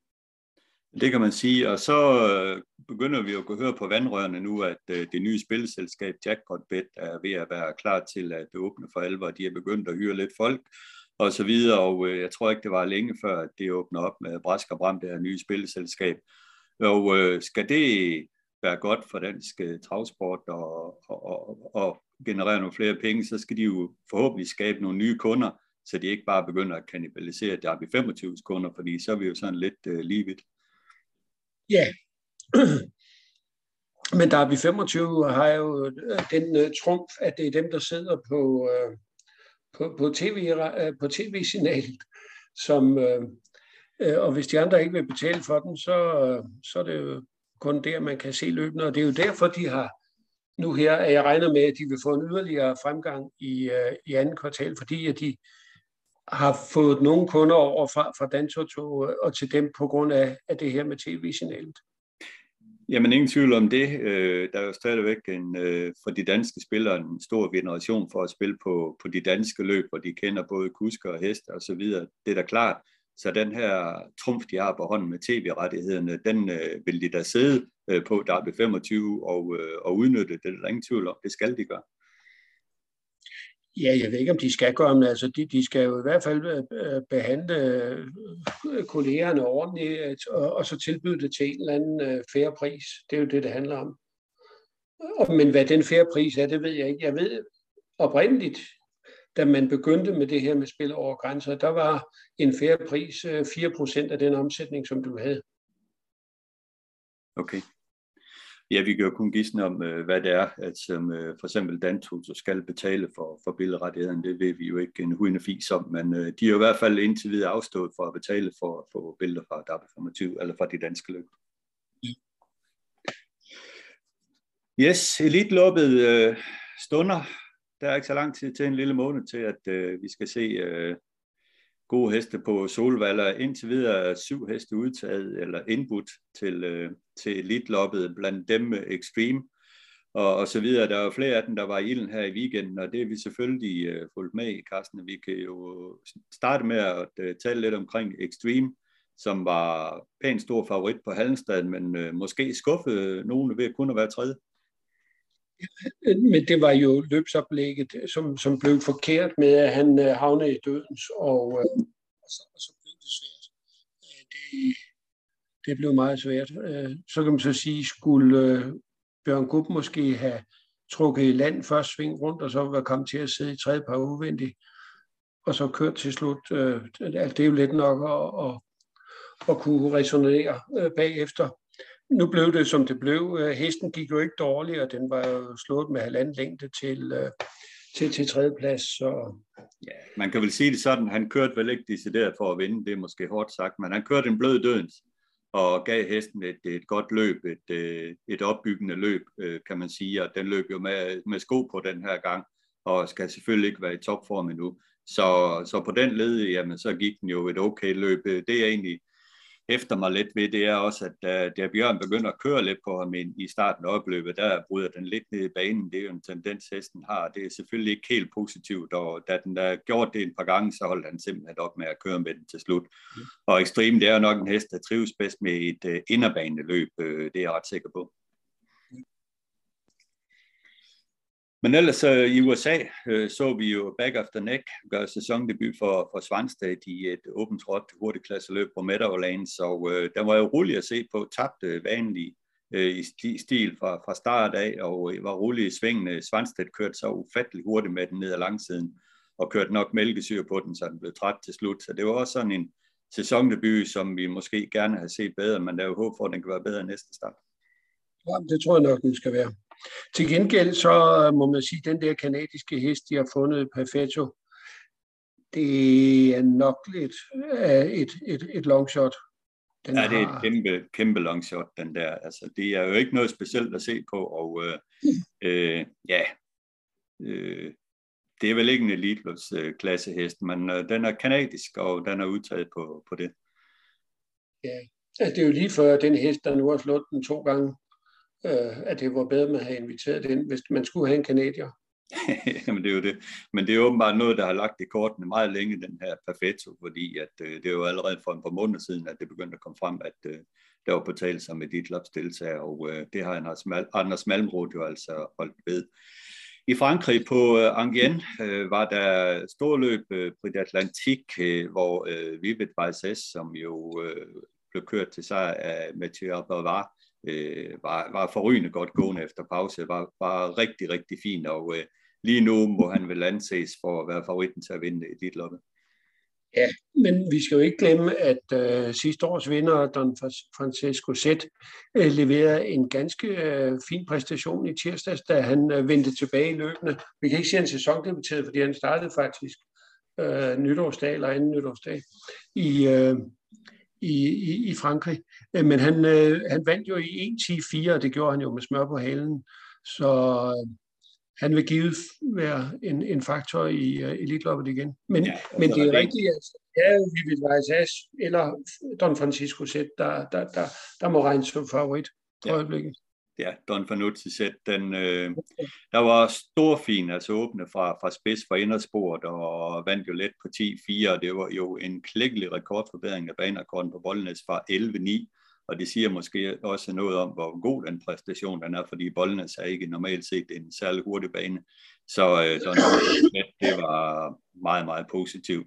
Det kan man sige, og så øh, begynder vi jo at kunne høre på vandrørene nu, at øh, det nye spilselskab Jackpotbet er ved at være klar til at åbne for alvor. De er begyndt at hyre lidt folk og så videre, og øh, jeg tror ikke, det var længe før, at det åbner op med Brask og Bram, det her nye spilselskab. Og øh, skal det være godt for dansk øh, travsport og, og, og, og generere nogle flere penge, så skal de jo forhåbentlig skabe nogle nye kunder, så de ikke bare begynder at kanibalisere Derby 25 kunder, fordi så er vi jo sådan lidt øh, lige vidt.
Ja, men Derby 25 har jo øh, den øh, trumf, at det er dem, der sidder på, øh, på, på, TV, øh, på tv-signalet, som, øh, øh, og hvis de andre ikke vil betale for den, så, øh, så er det jo kun der, man kan se løbende, og det er jo derfor, de har nu her, at jeg regner med, at de vil få en yderligere fremgang i, øh, i anden kvartal, fordi at de har fået nogle kunder over fra, fra Dantoto øh, og til dem på grund af, af det her med tv-signalet.
Jamen ingen tvivl om det. Øh, der er jo stadigvæk en, øh, for de danske spillere en stor generation for at spille på, på de danske løb, hvor de kender både kusker og heste og så videre. Det er da klart. Så den her trumf, de har på hånden med tv-rettighederne, den øh, vil de da sidde øh, på Derby 25 og, øh, og udnytte. Det er der ingen tvivl om. Det skal de gøre.
Ja, jeg ved ikke, om de skal gøre, men altså, de, de skal jo i hvert fald øh, øh, behandle øh, kollegerne ordentligt, og, og så tilbyde det til en eller anden færre pris. Det er jo det, det handler om. Men hvad den færre pris er, det ved jeg ikke. Jeg ved oprindeligt, da man begyndte med det her med spil over grænser, der var en færre pris 4% af den omsætning, som du havde.
Okay. Ja, vi kan jo kun gisne om, øh, hvad det er, at som øh, for eksempel Dantoto skal betale for, for billedrettighederne. Det ved vi jo ikke en hundende fis om, men øh, de er jo i hvert fald indtil videre afstået for at betale for, for billeder fra Derby 25 eller fra de danske løb. Yes, elitløbet øh, stunder. Der er ikke så lang tid til en lille måned til, at øh, vi skal se øh, gode heste på Solvalder. Indtil videre er syv heste udtaget eller indbudt til, øh, til elitloppet, blandt dem Extreme og, og så videre. Der er jo flere af dem, der var i ilden her i weekenden, og det er vi selvfølgelig øh, fulgt med i, Carsten. Vi kan jo starte med at øh, tale lidt omkring Extreme, som var pænt stor favorit på Hallenstad, men øh, måske skuffede nogen ved kun at være tredje.
Men det var jo løbsoplægget, øh, som, som blev forkert med, at han øh, havnede i dødens, og, øh, og, så, og så blev det svært. Øh, det, det blev meget svært. Øh, så kan man så sige, skulle øh, Bjørn Gubb måske have trukket i land først sving rundt, og så var kommet til at sidde i tredje par udvendigt, og så kørt til slut. Øh, det er jo let nok at, at, at kunne resonere øh, bagefter nu blev det, som det blev. Øh, hesten gik jo ikke dårligt, og den var jo slået med halvanden længde til, øh, til, til tredjeplads. Så...
Ja, man kan vel sige det sådan, han kørte vel ikke decideret for at vinde, det er måske hårdt sagt, men han kørte en blød dødens og gav hesten et, et godt løb, et, øh, et opbyggende løb, kan man sige, og den løb jo med, med sko på den her gang, og skal selvfølgelig ikke være i topform endnu. Så, så på den led, jamen, så gik den jo et okay løb. Det er egentlig hæfter mig lidt ved, det er også, at da, da Bjørn begynder at køre lidt på ham i starten af opløbet, der bryder den lidt ned i banen. Det er jo en tendens, hesten har. Det er selvfølgelig ikke helt positivt, og da den der gjort det et par gange, så holdt han simpelthen op med at køre med den til slut. Mm. Og Extreme, det er jo nok en hest, der trives bedst med et uh, inderbaneløb, uh, det er jeg ret sikker på. Men ellers øh, i USA øh, så vi jo Back of the Neck gøre sæsondebut for, for Svanstedt i et åbent trådt hurtigklasseløb på Meadowlands, og øh, der var jo roligt at se på, tabte øh, vanlig øh, i stil fra, fra start af, og øh, var roligt i svingene. Svanstedt kørte så ufattelig hurtigt med den ned ad langsiden, og kørte nok mælkesyre på den, så den blev træt til slut. Så det var også sådan en sæsondebut, som vi måske gerne havde set bedre, men der er jo håb for, at den kan være bedre næste start.
Ja, det tror jeg nok, den skal være. Til gengæld så må man sige, at den der kanadiske hest, de har fundet Perfetto, det er nok lidt et, et, et long shot.
Den ja, det er et kæmpe, kæmpe long shot, den der. Altså, det er jo ikke noget specielt at se på, og øh, øh, ja, øh, det er vel ikke en eliteløs øh, klassehest, men øh, den er kanadisk, og den er udtaget på, på det.
Ja, altså, det er jo lige før den hest, der nu har slået den to gange, øh, at det var bedre, at man havde inviteret den, hvis man skulle have en kanadier.
Jamen det er jo det. Men det er åbenbart noget, der har lagt i kortene meget længe, den her Perfetto, fordi at, øh, det er jo allerede for en par måneder siden, at det begyndte at komme frem, at øh, der var på tale sig med dit Labs deltager, og øh, det har Anders, Mal Anders Malmrod jo altså holdt ved. I Frankrig på øh, Angien øh, var der storløb øh, Prix d'Atlantique, øh, hvor øh, Vivet Valses, som jo øh, blev kørt til sig af Mathieu Bavard, øh, var, var forrygende godt gående efter pause, var, var rigtig, rigtig fint, og øh, lige nu må han vel anses for at være favoritten til at vinde dit loppe.
Ja, men vi skal jo ikke glemme, at øh, sidste års vinder, Don Francesco Zet, øh, leverede en ganske øh, fin præstation i tirsdags, da han øh, vendte tilbage i løbende. Vi kan ikke sige, at han sæsondebuteret, fordi han startede faktisk øh, nytårsdag eller anden nytårsdag i, øh, i, i, i Frankrig. Øh, men han, øh, han vandt jo i 1-10-4, og det gjorde han jo med smør på halen. Så øh, han vil givet være en, en faktor i uh, elitloppet igen. Men, ja, men det er rigtigt, at er jo Vivid Vajsas eller Don Francisco Zet, der, der, der, der må regnes som favorit for ja. øjeblikket
ja, Don Fanucci sæt, den, øh, der var stor fin, altså åbne fra, fra spids for indersport, og vandt jo let på 10-4, det var jo en klækkelig rekordforbedring af banerekorden på Boldnæs fra 11-9, og det siger måske også noget om, hvor god den præstation den er, fordi Boldnæs er ikke normalt set en særlig hurtig bane, så øh, Don det var meget, meget positivt.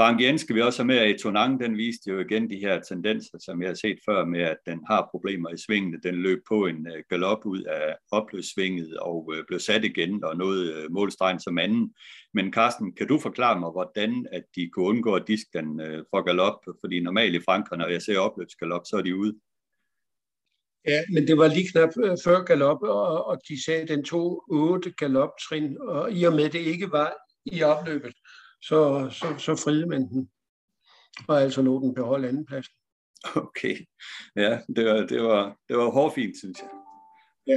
Frank Jens skal vi også have med, at Tonang, den viste jo igen de her tendenser, som jeg har set før med, at den har problemer i svingene. Den løb på en øh, galop ud af opløbssvinget og øh, blev sat igen og nåede uh, målstregen som anden. Men Carsten, kan du forklare mig, hvordan at de kunne undgå at diske den for fra galop? Fordi normalt i Frankrig, når jeg ser opløbsgalop, så er de ude.
Ja, men det var lige knap før galop, og, og de sagde, at den tog otte galoptrin, og i og med, at det ikke var i opløbet, så, så, så friede man den, og altså lå den beholde andenpladsen.
Okay, ja, det var, det var, det var hårdfint, synes jeg.
Ja.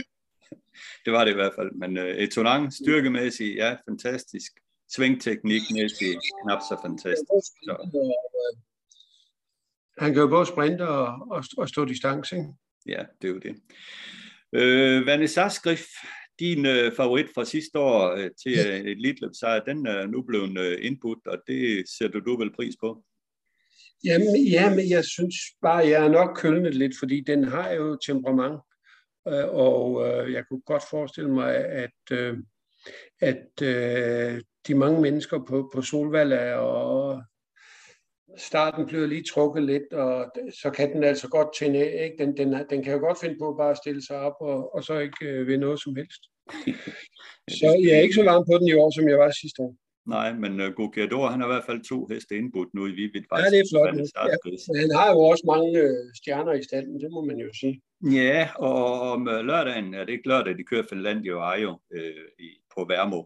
Det var det i hvert fald, men uh, Etonang styrkemæssigt, ja, fantastisk. Svingteknikmæssigt, knap så fantastisk. Så.
Han kan jo både sprinte og, og, og stå distance, ikke?
Ja, det er jo det. Øh, Vanessa Skrif, din øh, favorit fra sidste år øh, til øh, et litløb sejr, den er nu blevet øh, indbudt, og det sætter du vel pris på?
Jamen, ja, men jeg synes bare, jeg er nok kølnet lidt, fordi den har jo temperament, øh, og øh, jeg kunne godt forestille mig, at, øh, at øh, de mange mennesker på, på Solvalla og starten bliver lige trukket lidt, og så kan den altså godt tænde ikke? Den, den, den kan jo godt finde på bare at stille sig op, og, og så ikke øh, ved noget som helst. så jeg er ikke så varm på den i år, som jeg var sidste år.
Nej, men uh, Gogiador, han har i hvert fald to heste indbudt nu i Vivid
Ja, det er flot. Ja. Han har jo også mange øh, stjerner i standen, det må man jo sige.
Ja, og om uh, lørdagen, er det ikke lørdag, de kører Finlandia og Ajo øh, i, på Værmo.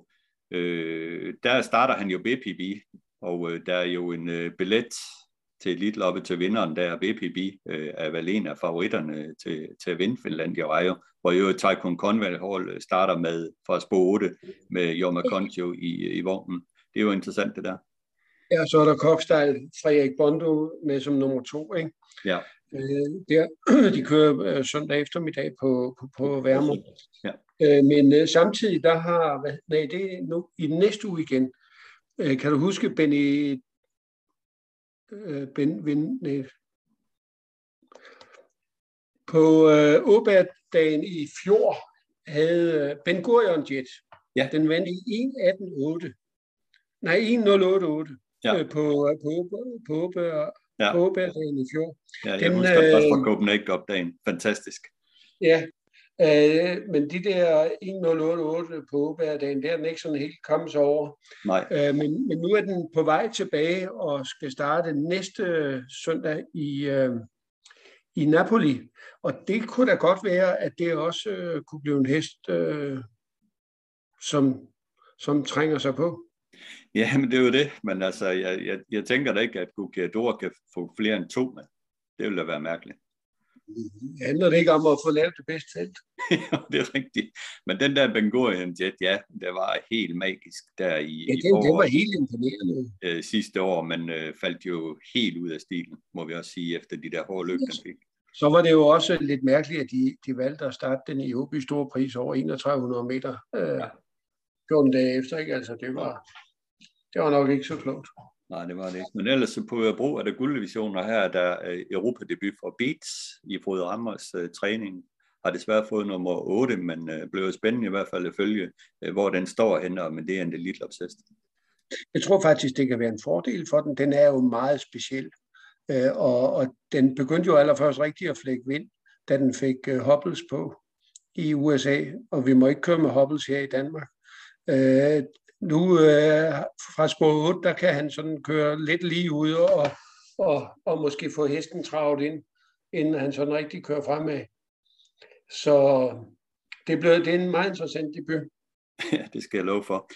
Øh, der starter han jo BPB, og øh, der er jo en øh, billet til Elitloppe til vinderen, der er BPB, øh, er vel en af favoritterne til, til at vinde Finlandia Vejo, hvor jo Taikon Hall øh, starter med fra spor 8 med Jorma Concho i, i vognen. Det er jo interessant det der.
Ja, så er der Kokstejl, Frederik Bondo med som nummer to, ikke?
Ja.
Øh, der, de kører øh, søndag eftermiddag på, på, på Værmo.
Ja.
Øh, men øh, samtidig, der har, nej, det er nu i den næste uge igen, Øh, kan du huske Benny... Øh, ben, ben, nej. På øh, i fjor havde øh, Ben Gurion Jet.
Ja.
Den vandt i 1.18.8. Nej, 1.088
ja.
øh, på, på, på, på,
ja.
på Åberdagen i fjor.
Ja, jeg den, husker øh, også fra Copenhagen opdagen. Fantastisk.
Ja, Øh, men de der 1088 på Åberdagen, der er den ikke sådan helt kommet sig over.
Nej.
Øh, men, men nu er den på vej tilbage og skal starte næste søndag i, øh, i Napoli. Og det kunne da godt være, at det også øh, kunne blive en hest, øh, som, som trænger sig på.
Ja, men det er jo det. Men altså, jeg, jeg, jeg tænker da ikke, at Gugiador kan få flere end to med. Det ville da være mærkeligt
handler det ikke om at få lavet det bedste felt?
ja, det er rigtigt. Men den der Bengorian Jet, ja, det var helt magisk der i,
ja,
det,
det var helt imponerende.
Øh, sidste år, men øh, faldt jo helt ud af stilen, må vi også sige, efter de der hårde løb, den fik.
Så var det jo også lidt mærkeligt, at de, de valgte at starte den i Åby Store Pris over 3100 meter øh, ja. 14 dage efter. Ikke? Altså, det, var, det var nok ikke så klogt.
Nej, det var det ikke. Men ellers på Ørebro er der gulddivisioner. Her er der Europa debut for Beats i Frode Rammers uh, øh, træning. Har desværre fået nummer 8, men øh, uh, blev spændende i hvert fald at følge, uh, hvor den står henne, men det er en elitlopshest.
Jeg tror faktisk, det kan være en fordel for den. Den er jo meget speciel. Uh, og, og den begyndte jo allerførst rigtig at flække vind, da den fik uh, hobbles på i USA, og vi må ikke køre med hobbles her i Danmark. Uh, nu øh, fra spor 8, der kan han sådan køre lidt lige ud og, og, og måske få hesten travet ind, inden han sådan rigtig kører fremad. Så det, blev, det er en meget interessant debut.
Ja, det skal jeg love for.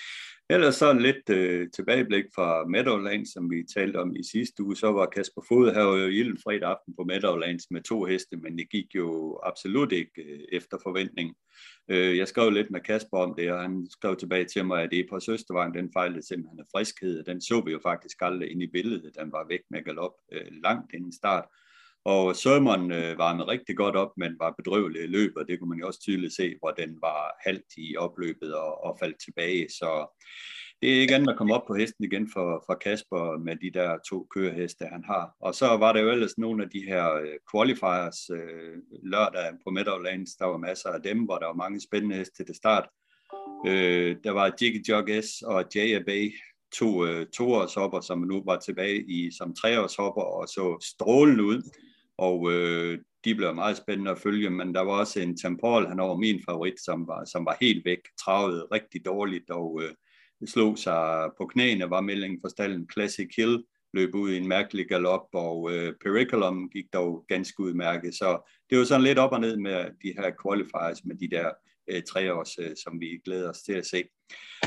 Ellers så lidt øh, tilbageblik fra Meadowlands, som vi talte om i sidste uge. Så var Kasper Fod her jo ilden fredag aften på Meadowlands med to heste, men det gik jo absolut ikke øh, efter forventning. Øh, jeg skrev lidt med Kasper om det, og han skrev tilbage til mig, at det på Søstervejen, den fejlede simpelthen af friskhed. Den så vi jo faktisk aldrig ind i billedet. Den var væk med galop øh, langt inden start. Og Sermon øh, varmede rigtig godt op, men var bedrøvelig i løbet, og det kunne man jo også tydeligt se, hvor den var halvt i opløbet og, og faldt tilbage. Så det er ikke andet at komme op på hesten igen for, for Kasper med de der to køreheste, han har. Og så var der jo ellers nogle af de her øh, qualifiers øh, lørdag på Meadowlands. Der var masser af dem, hvor der var mange spændende heste til det start. Øh, der var Jiggy Jog S og J.A.B., to øh, toårshopper, som nu var tilbage i som treårshopper og så strålende ud og øh, de blev meget spændende at følge, men der var også en Tempol, han var min favorit, som var, som var helt væk, travet rigtig dårligt og øh, slog sig på knæene, var meldingen for stallen Classic Hill, løb ud i en mærkelig galop, og øh, Periculum gik dog ganske udmærket. Så det var sådan lidt op og ned med de her qualifiers med de der øh, tre års, øh, som vi glæder os til at se.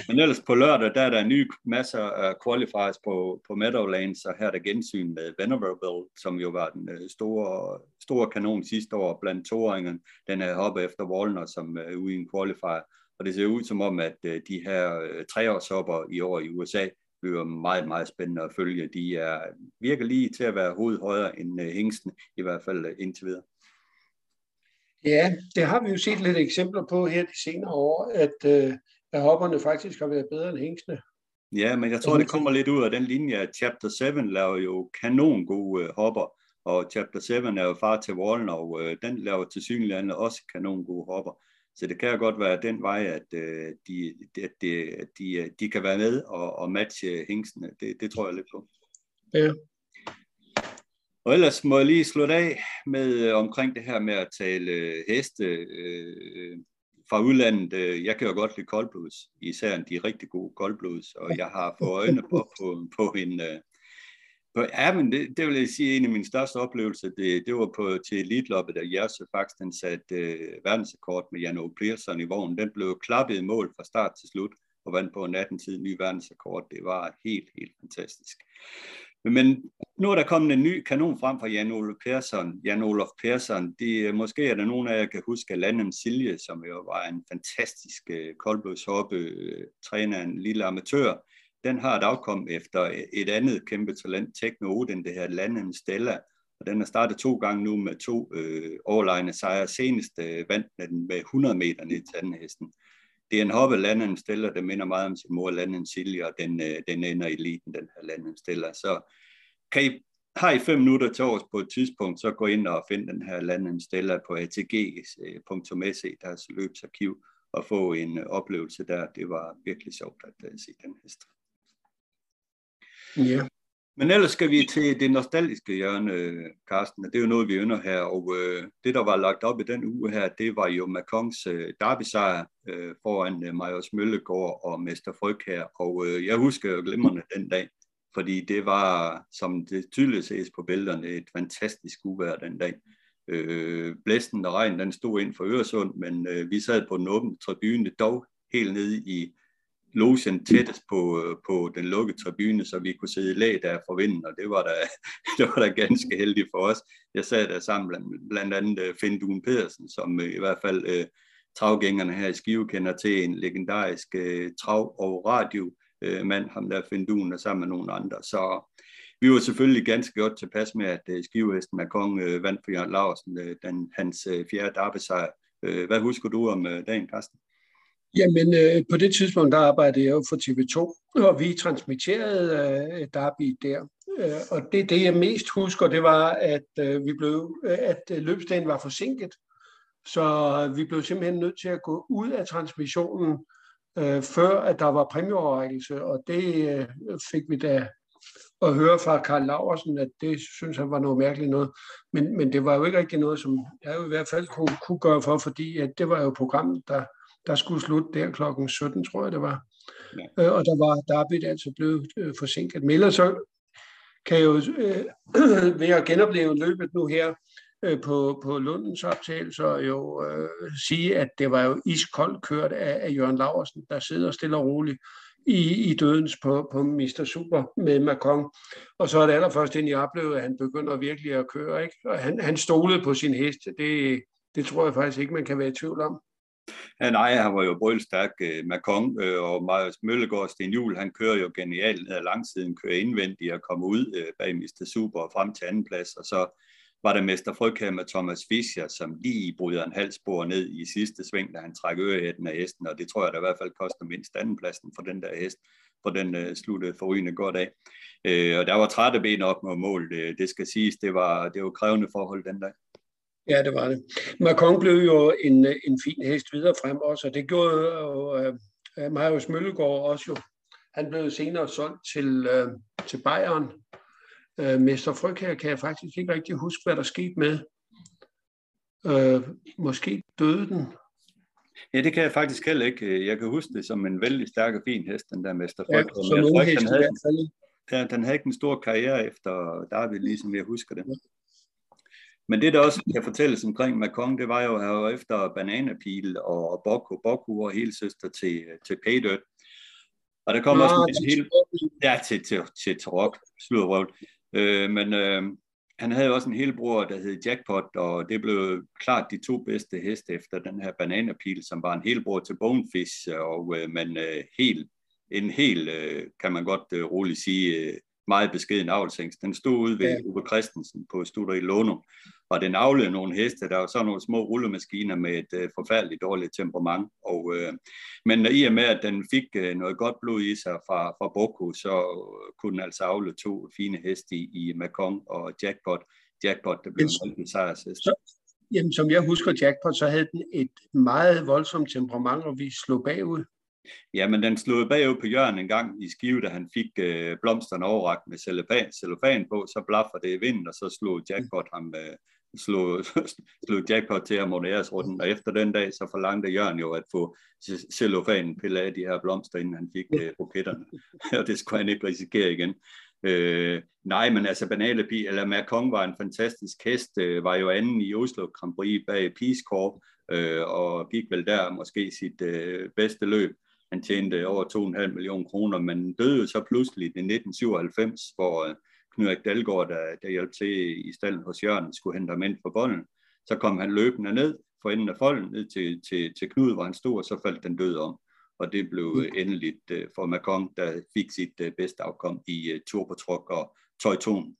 Men ellers på lørdag, der er der nye masser af qualifiers på, på Meadowlands, og her er der gensyn med Venerable, som jo var den øh, store, store kanon sidste år blandt toåringerne. Den er hoppet efter Wallner, som er ude i en qualifier. Og det ser ud som om, at øh, de her øh, treårshopper i år i USA bliver meget, meget spændende at følge. De er virker lige til at være hovedet højere end øh, hængsten, i hvert fald øh, indtil videre.
Ja, det har vi jo set lidt eksempler på her de senere år, at, øh, at hopperne faktisk har været bedre end hængstene.
Ja, men jeg tror, det kommer lidt ud af den linje, at Chapter 7 laver jo kanon gode øh, hopper, og Chapter 7 er jo far til Wallen, og øh, den laver til synligheden også kanon gode hopper. Så det kan jo godt være den vej, at øh, de, at de, de, de kan være med og, og matche hængstene. Det, det tror jeg lidt på.
Ja.
Og ellers må jeg lige slutte af med øh, omkring det her med at tale øh, heste øh, fra udlandet. Øh, jeg kan jo godt lide koldblods, især de rigtig gode koldblods, og jeg har fået øjne på, på, på en... Øh, på, ja, men det, det vil jeg sige, en af mine største oplevelser, det, det var på, til elitloppet, der Jerzy faktisk den satte øh, verdensrekord med Jan Pearson i vognen. Den blev klappet i mål fra start til slut og vandt på en 18 tid ny verdensrekord. Det var helt, helt fantastisk. Men nu er der kommet en ny kanon frem fra Jan Olof Persson. Jan Olof Persson, de, øh, måske er der nogen af jer, kan huske Landem Silje, som jo var en fantastisk uh, koldblodshoppe, uh, træner en lille amatør. Den har et afkom efter et andet kæmpe talent, Tekno Odin, det her Landem Stella. Og den har startet to gange nu med to uh, overlegne sejre. Senest uh, vandt den med 100 meter ned til anden hesten det er en hoppe Landen Stella, der minder meget om sin mor Landen Silje, og den, øh, den ender i eliten, den her Landon Stella. Så kan I, har I fem minutter til års på et tidspunkt, så gå ind og find den her Landon Stiller på atg.se, deres løbsarkiv, og få en øh, oplevelse der. Det var virkelig sjovt at uh, se den hest.
Ja.
Men ellers skal vi til det nostalgiske hjørne, Carsten, det er jo noget, vi ynder her, og øh, det, der var lagt op i den uge her, det var jo Macons øh, derby-sejr øh, foran øh, Majors Møllegård og Mester Fryg her, og øh, jeg husker jo glimrende den dag, fordi det var, som det tydeligt ses på billederne, et fantastisk uvejr den dag. Øh, blæsten og regnen den stod ind for Øresund, men øh, vi sad på den åbne tribune, dog helt nede i logen tættest på, øh, på den lukkede tribune, så vi kunne sidde i lag der for vinden, og det var da, det var da ganske heldigt for os. Jeg sad der sammen blandt, blandt andet øh, Finn Duen Pedersen, som øh, i hvert fald øh, travgængerne her i Skive kender til en legendarisk øh, trav- og radio øh, mand, ham der Finn og sammen med nogle andre. Så vi var selvfølgelig ganske godt tilpas med, at øh, Skivehesten Macron øh, vandt for Jørgen Larsen, øh, den, hans øh, fjerde arbejdssejr. Øh, hvad husker du om øh, dagen, Carsten?
Jamen, øh, på det tidspunkt, der arbejdede jeg jo for TV2, og vi transmitterede øh, derby der. Øh, og det, det, jeg mest husker, det var, at øh, vi blev, øh, at øh, løbsdagen var forsinket. Så vi blev simpelthen nødt til at gå ud af transmissionen, øh, før at der var præmieoverrækkelse, og det øh, fik vi da at høre fra Karl Laversen, at det synes han var noget mærkeligt noget. Men, men det var jo ikke rigtig noget, som jeg jo i hvert fald kunne, kunne gøre for, fordi at det var jo programmet, der, der skulle slutte der klokken 17, tror jeg det var. Ja. Øh, og der var Derby altså blevet øh, forsinket. Men ellers så kan jeg jo øh, ved at genopleve løbet nu her øh, på, på Lundens optagelser jo øh, sige, at det var jo iskoldt kørt af, af Jørgen Laversen, der sidder stille og roligt i, i dødens på, på Mr. Super med Macron. Og så er det allerførst, inden jeg oplevede, at han begynder virkelig at køre. Ikke? Og han, han stolede på sin hest. Det, det tror jeg faktisk ikke, man kan være i tvivl om.
Ja, nej, han var jo brølstærk uh, Macron, uh, og Marius Møllegård Sten Juhl, han kører jo genialt ned ad langsiden, kører indvendigt og kommer ud bag Mr. Super og frem til anden plads, og så var der Mester Frygher med Thomas Fischer, som lige bryder en halv spor ned i sidste sving, da han trækker ørehætten af hesten, og det tror jeg da i hvert fald koster mindst andenpladsen for den der hest, for den uh, sluttede forrygende godt af. Uh, og der var trætte ben op mod mål, det, øh, det skal siges, det var, det var krævende forhold den dag.
Ja, det var det. Macron blev jo en, en fin hest videre frem også, og det gjorde jo uh, Marius Møllegård også jo. Han blev senere solgt til, uh, til Bayern. Uh, Mester Fryg her kan jeg faktisk ikke rigtig huske, hvad der skete med. Uh, måske døde den.
Ja, det kan jeg faktisk heller ikke. Jeg kan huske det som en vældig stærk og fin hest, den der Mester Fryg.
Ja, som hest i hvert fald.
Ja, den havde ikke en stor karriere efter David, ligesom jeg husker det. Men det, der også kan fortælles omkring Macron, det var jo, at var efter Bananapil og Bokko. Bokko var helt søster til, til Paydirt. Og der kom Nå, også en hel... Ja, til, til, til Tarok, sludrøvl. Øh, men øh, han havde også en helbror, der hed Jackpot, og det blev klart de to bedste heste efter den her bananapil, som var en helbror til Bonefish, og øh, men øh, helt, en helt, øh, kan man godt øh, roligt sige, øh, meget beskeden avlsængst. Den stod ude ved ja. Uwe Christensen på Studer i Lono, og den avlede nogle heste. Der var så nogle små rullemaskiner med et uh, forfærdeligt dårligt temperament. Og, uh, men i og med, at den fik uh, noget godt blod i sig fra, fra Boko, så kunne den altså avle to fine heste i, i Macon og Jackpot. Jackpot, der blev en sejrshest.
Jamen, som jeg husker Jackpot, så havde den et meget voldsomt temperament, og vi slog bagud.
Ja, men den slog bagud på Jørgen en gang i Skive, da han fik øh, blomsterne overragt med cellofan, cellofan på, så blaffer det i vinden, og så slog Jackpot ham, øh, slog, slog Jackpot til ham under æresrunden, og efter den dag, så forlangte Jørgen jo at få cellofanen pillet af de her blomster, inden han fik øh, buketterne, og det skulle han ikke risikere igen. Øh, nej, men altså Banalepi, eller Merkong var en fantastisk hest, øh, var jo anden i Oslo Grand Prix bag Peace Corps, øh, og gik vel der måske sit øh, bedste løb. Han tjente over 2,5 millioner kroner, men døde så pludselig i 1997, hvor øh, Knud Erik Dalgaard, der, der hjalp til i stallen hos Jørgen, skulle hente ham ind på bolden. Så kom han løbende ned for enden af folden, ned til, til, til Knud, hvor han stod, og så faldt den død om. Og det blev mm. endeligt uh, for Macron, der fik sit uh, bedste afkom i Turbotruk og Tøjton.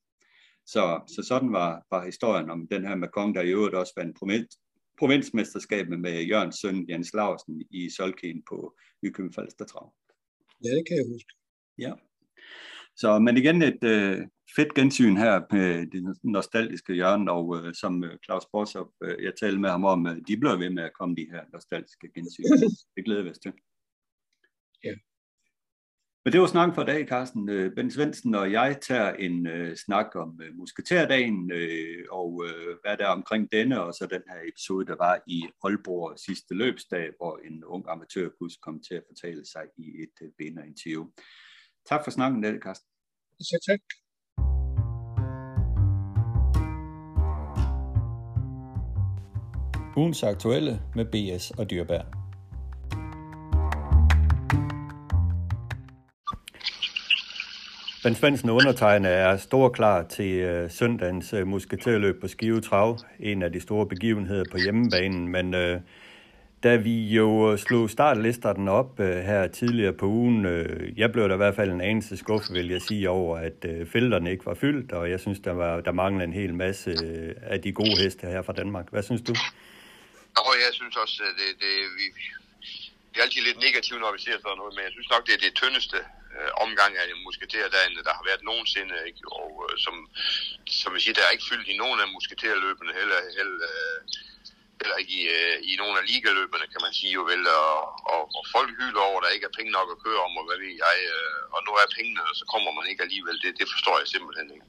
Så, så sådan var, var historien om den her Macron, der i øvrigt også var en provins, provinsmesterskabet med Jørgens søn Jens Larsen i Solken på Nykøbing Falster Trav.
Ja, det kan jeg huske.
Ja. Så, men igen et øh, fedt gensyn her med det nostalgiske hjørne, og øh, som øh, Claus Borsop, øh, jeg talte med ham om, øh, de bliver ved med at komme de her nostalgiske gensyn. Det glæder vi os til. Men det var snakken for i dag, Carsten. Øh, ben Svendsen og jeg tager en uh, snak om uh, musketærdagen uh, og uh, hvad der er omkring denne, og så den her episode, der var i Aalborg sidste løbsdag, hvor en ung amatørkus kom til at fortælle sig i et uh, vinderinterview. Tak for snakken, Nette Carsten.
Så tak.
Ugens aktuelle med BS og Dyrbær. Ben Svendsen undertegnet er stor klar til øh, søndagens øh, musketærløb på Skive Trav, en af de store begivenheder på hjemmebanen, men øh, da vi jo øh, slog startlisterne op øh, her tidligere på ugen, øh, jeg blev der i hvert fald en anelse skuffet, vil jeg sige, over at øh, felterne ikke var fyldt, og jeg synes, der, var, der manglede en hel masse øh, af de gode heste her fra Danmark. Hvad synes du?
Og jeg synes også, at det, det, vi, det er altid lidt negativt, når vi ser sådan noget, men jeg synes nok, det er det tyndeste øh, omgang af musketærdagen, der har været nogensinde. Ikke? Og øh, som, som jeg siger, der er ikke fyldt i nogen af musketerløbene, heller, heller, øh, heller ikke i, øh, i nogle af ligaløbene, kan man sige jo vel. Og, og, og folk hylder over, at der ikke er penge nok at køre om, og hvad ved jeg. Øh, og nu er pengene, og så kommer man ikke alligevel. Det, det forstår jeg simpelthen ikke.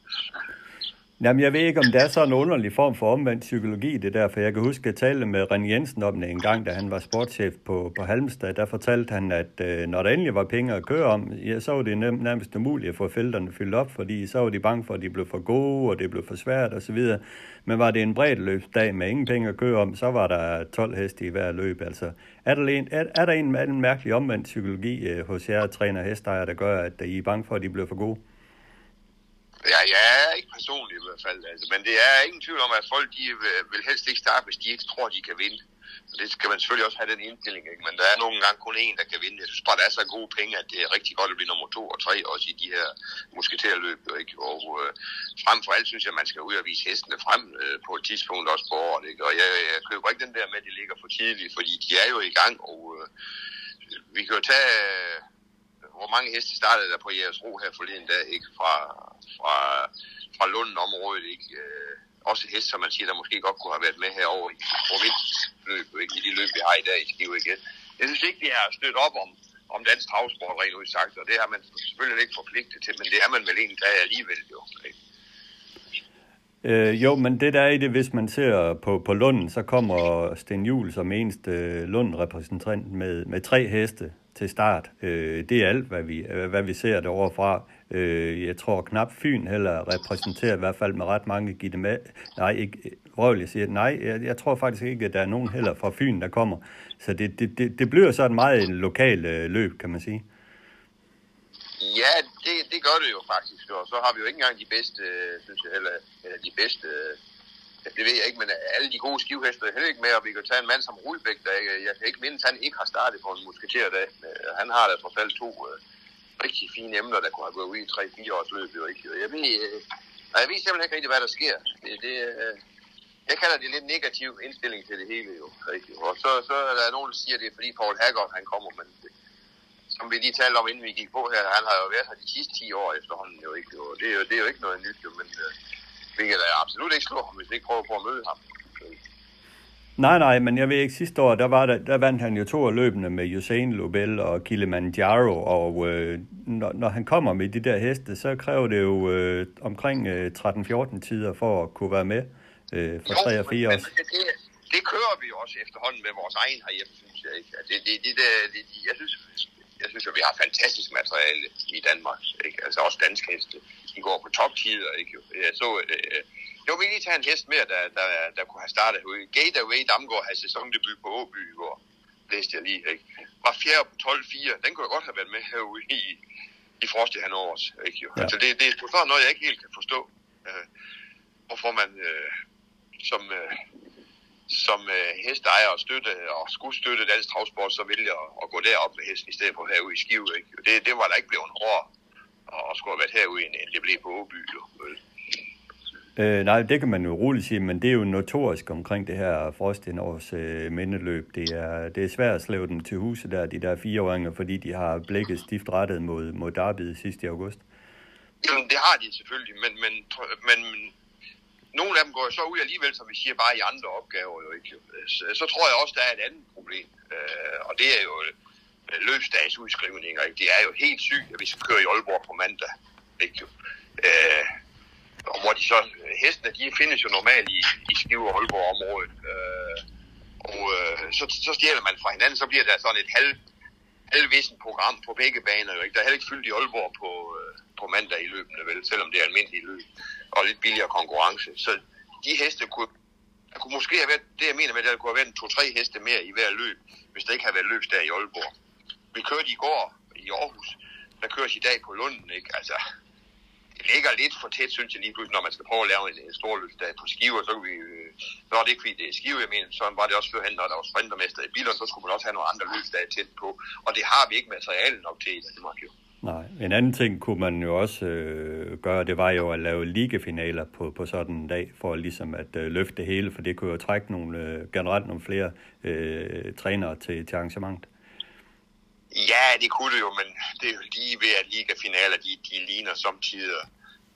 Jamen, jeg ved ikke, om det er sådan en underlig form for omvendt psykologi, det der, for jeg kan huske, at jeg talte med René Jensen om det en gang, da han var sportschef på, på Halmstad. Der fortalte han, at øh, når der endelig var penge at køre om, ja, så var det nærmest umuligt at få felterne fyldt op, fordi så var de bange for, at de blev for gode, og det blev for svært osv. Men var det en bred løbsdag med ingen penge at køre om, så var der 12 heste i hver løb. Altså, er der en, er, er der en, en mærkelig omvendt psykologi øh, hos jer træner hestejere, der gør, at I er bange for, at de bliver for gode?
Ja, jeg er ikke personligt i hvert fald, altså, men det er ingen tvivl om, at folk de øh, vil helst ikke starte, hvis de ikke tror, de kan vinde. Og det skal man selvfølgelig også have den indstilling, ikke? men der er nogle gange kun én, der kan vinde. Jeg synes bare, der er så gode penge, at det er rigtig godt at blive nummer to og tre, også i de her musketerløb. Ikke? Og øh, frem for alt synes jeg, at man skal ud og vise hestene frem øh, på et tidspunkt også på året. Ikke? Og jeg, jeg køber ikke den der med, at de ligger for tidligt, fordi de er jo i gang, og øh, vi kan jo tage... Øh, hvor mange heste startede der på jeres ro her forleden dag, ikke? Fra, fra, fra Lunden området, ikke? Øh, også heste, som man siger, der måske godt kunne have været med herovre i provinsløb, ikke? I de løb, vi har i dag i Skive ikke? Jeg synes ikke, vi har stødt op om, om dansk travsport rent udsagt, og det har man selvfølgelig ikke forpligtet til, men det er man vel egentlig der alligevel jo. Ikke?
Øh, jo, men det der er i det, hvis man ser på, på Lunden, så kommer Sten Juhl som eneste øh, Lund-repræsentant med, med tre heste til start. Øh, det er alt, hvad vi, hvad vi ser derovre fra.
Øh, jeg tror knap Fyn heller repræsenterer i hvert fald med ret mange Gitte med. Nej, ikke Røvl, siger, nej, jeg, jeg tror faktisk ikke, at der er nogen heller fra Fyn, der kommer. Så det, det, det, det bliver sådan meget en lokal øh, løb, kan man sige.
Ja, det, det gør det jo faktisk, og så har vi jo ikke engang de bedste, øh, synes jeg, eller, eller de bedste, øh, det ved jeg ikke, men alle de gode skivhester er heller ikke med, og vi kan tage en mand som Rulbæk, der jeg kan ikke mindes, han ikke har startet på en musketerdag. Øh, han har da trods alt to øh, rigtig fine emner, der kunne have gået ud i 3-4 års løb, jo ikke? Jeg ved, øh, jeg ved simpelthen ikke rigtig, hvad der sker. Det, det, øh, jeg kalder det lidt negativ indstilling til det hele, jo. Ikke? Og så, så er der nogen, der siger, at det er fordi Paul Haggard, han kommer, men det, som vi lige talte om, inden vi gik på her, han har jo været her de sidste 10 år efterhånden jo ikke. Jo. det, er jo, det er jo ikke noget nyt, jo, men øh, vi kan da absolut ikke slå ham, hvis vi ikke prøver på at møde ham.
Nej, nej, men jeg ved ikke, sidste år, der, var der, der vandt han jo to af løbende med Usain Lobel og Kilimanjaro, og øh, når, når han kommer med de der heste, så kræver det jo øh, omkring øh, 13-14 tider for at kunne være med øh, for 3 og 4 år.
Det, det, det kører vi jo også efterhånden med vores egen herhjemme, synes jeg ikke. Det, det, det, det, det, jeg synes, jeg synes at vi har fantastisk materiale i Danmark. Ikke? Altså også danske heste. De går på toptider. Ikke? Jeg så, øh, jeg vil lige tage en hest mere, der, der, der kunne have startet. Gateway Damgaard havde sæsondebut på Åby i går. Læste jeg lige. Ikke? Var fjerde på 12-4. Den kunne jeg godt have været med herude i, i Frost i Hanovers. Ikke? Jo? Ja. Altså det, det er sådan noget, jeg ikke helt kan forstå. Øh, hvorfor man øh, som, øh, som øh, hestejer og støtte og skulle støtte dansk travsport, så vælger at, at gå derop med hesten i stedet for herude i Skive. Ikke? Det, det var der ikke blevet hårdt og skulle have været herude, end det blev på Åby. Jo.
Øh, nej, det kan man jo roligt sige, men det er jo notorisk omkring det her Frostinårs øh, mindeløb. Det er, det er svært at slæve dem til huset der, de der fireåringer, fordi de har blikket stift rettet mod, mod Derby sidste august.
Jamen, det har de selvfølgelig, men, men, men nogle af dem går så ud alligevel, som vi siger, bare i andre opgaver. Jo, ikke? Så, så tror jeg også, der er et andet problem, øh, og det er jo øh, løbsdagsudskrivninger. Ikke? Det er jo helt sygt, at vi skal køre i Aalborg på mandag. Ikke? Øh, og hvor de så, øh, hestene, de findes jo normalt i, i Skive og Aalborg området. Øh, og øh, så, så stjæler man fra hinanden, så bliver der sådan et halv, halvvisen program på begge baner. Jo, ikke? Der er heller ikke fyldt i Aalborg på, øh, på mandag i løbende, vel, selvom det er almindelige løb og lidt billigere konkurrence. Så de heste kunne, der kunne måske have været, det jeg mener med, at der kunne have været to-tre heste mere i hver løb, hvis der ikke havde været løbsdag i Aalborg. Vi kørte i går i Aarhus, der køres i dag på Lunden, ikke? Altså, det ligger lidt for tæt, synes jeg lige pludselig, når man skal prøve at lave en, en stor løbsdag på skiver, så, vi, øh, så er det ikke fordi det er skive, jeg mener, så var det også førhen, når der var sprintermester i biler, så skulle man også have nogle andre løbsdage tæt på, og det har vi ikke materiale nok til i Danmark jo.
Nej, en anden ting kunne man jo også øh, gøre, det var jo at lave ligefinaler på, på sådan en dag, for ligesom at øh, løfte det hele, for det kunne jo trække nogle, øh, generelt nogle flere øh, trænere til, til arrangementet.
Ja, det kunne det jo, men det er jo lige ved, at ligafinaler, de, de ligner samtidig,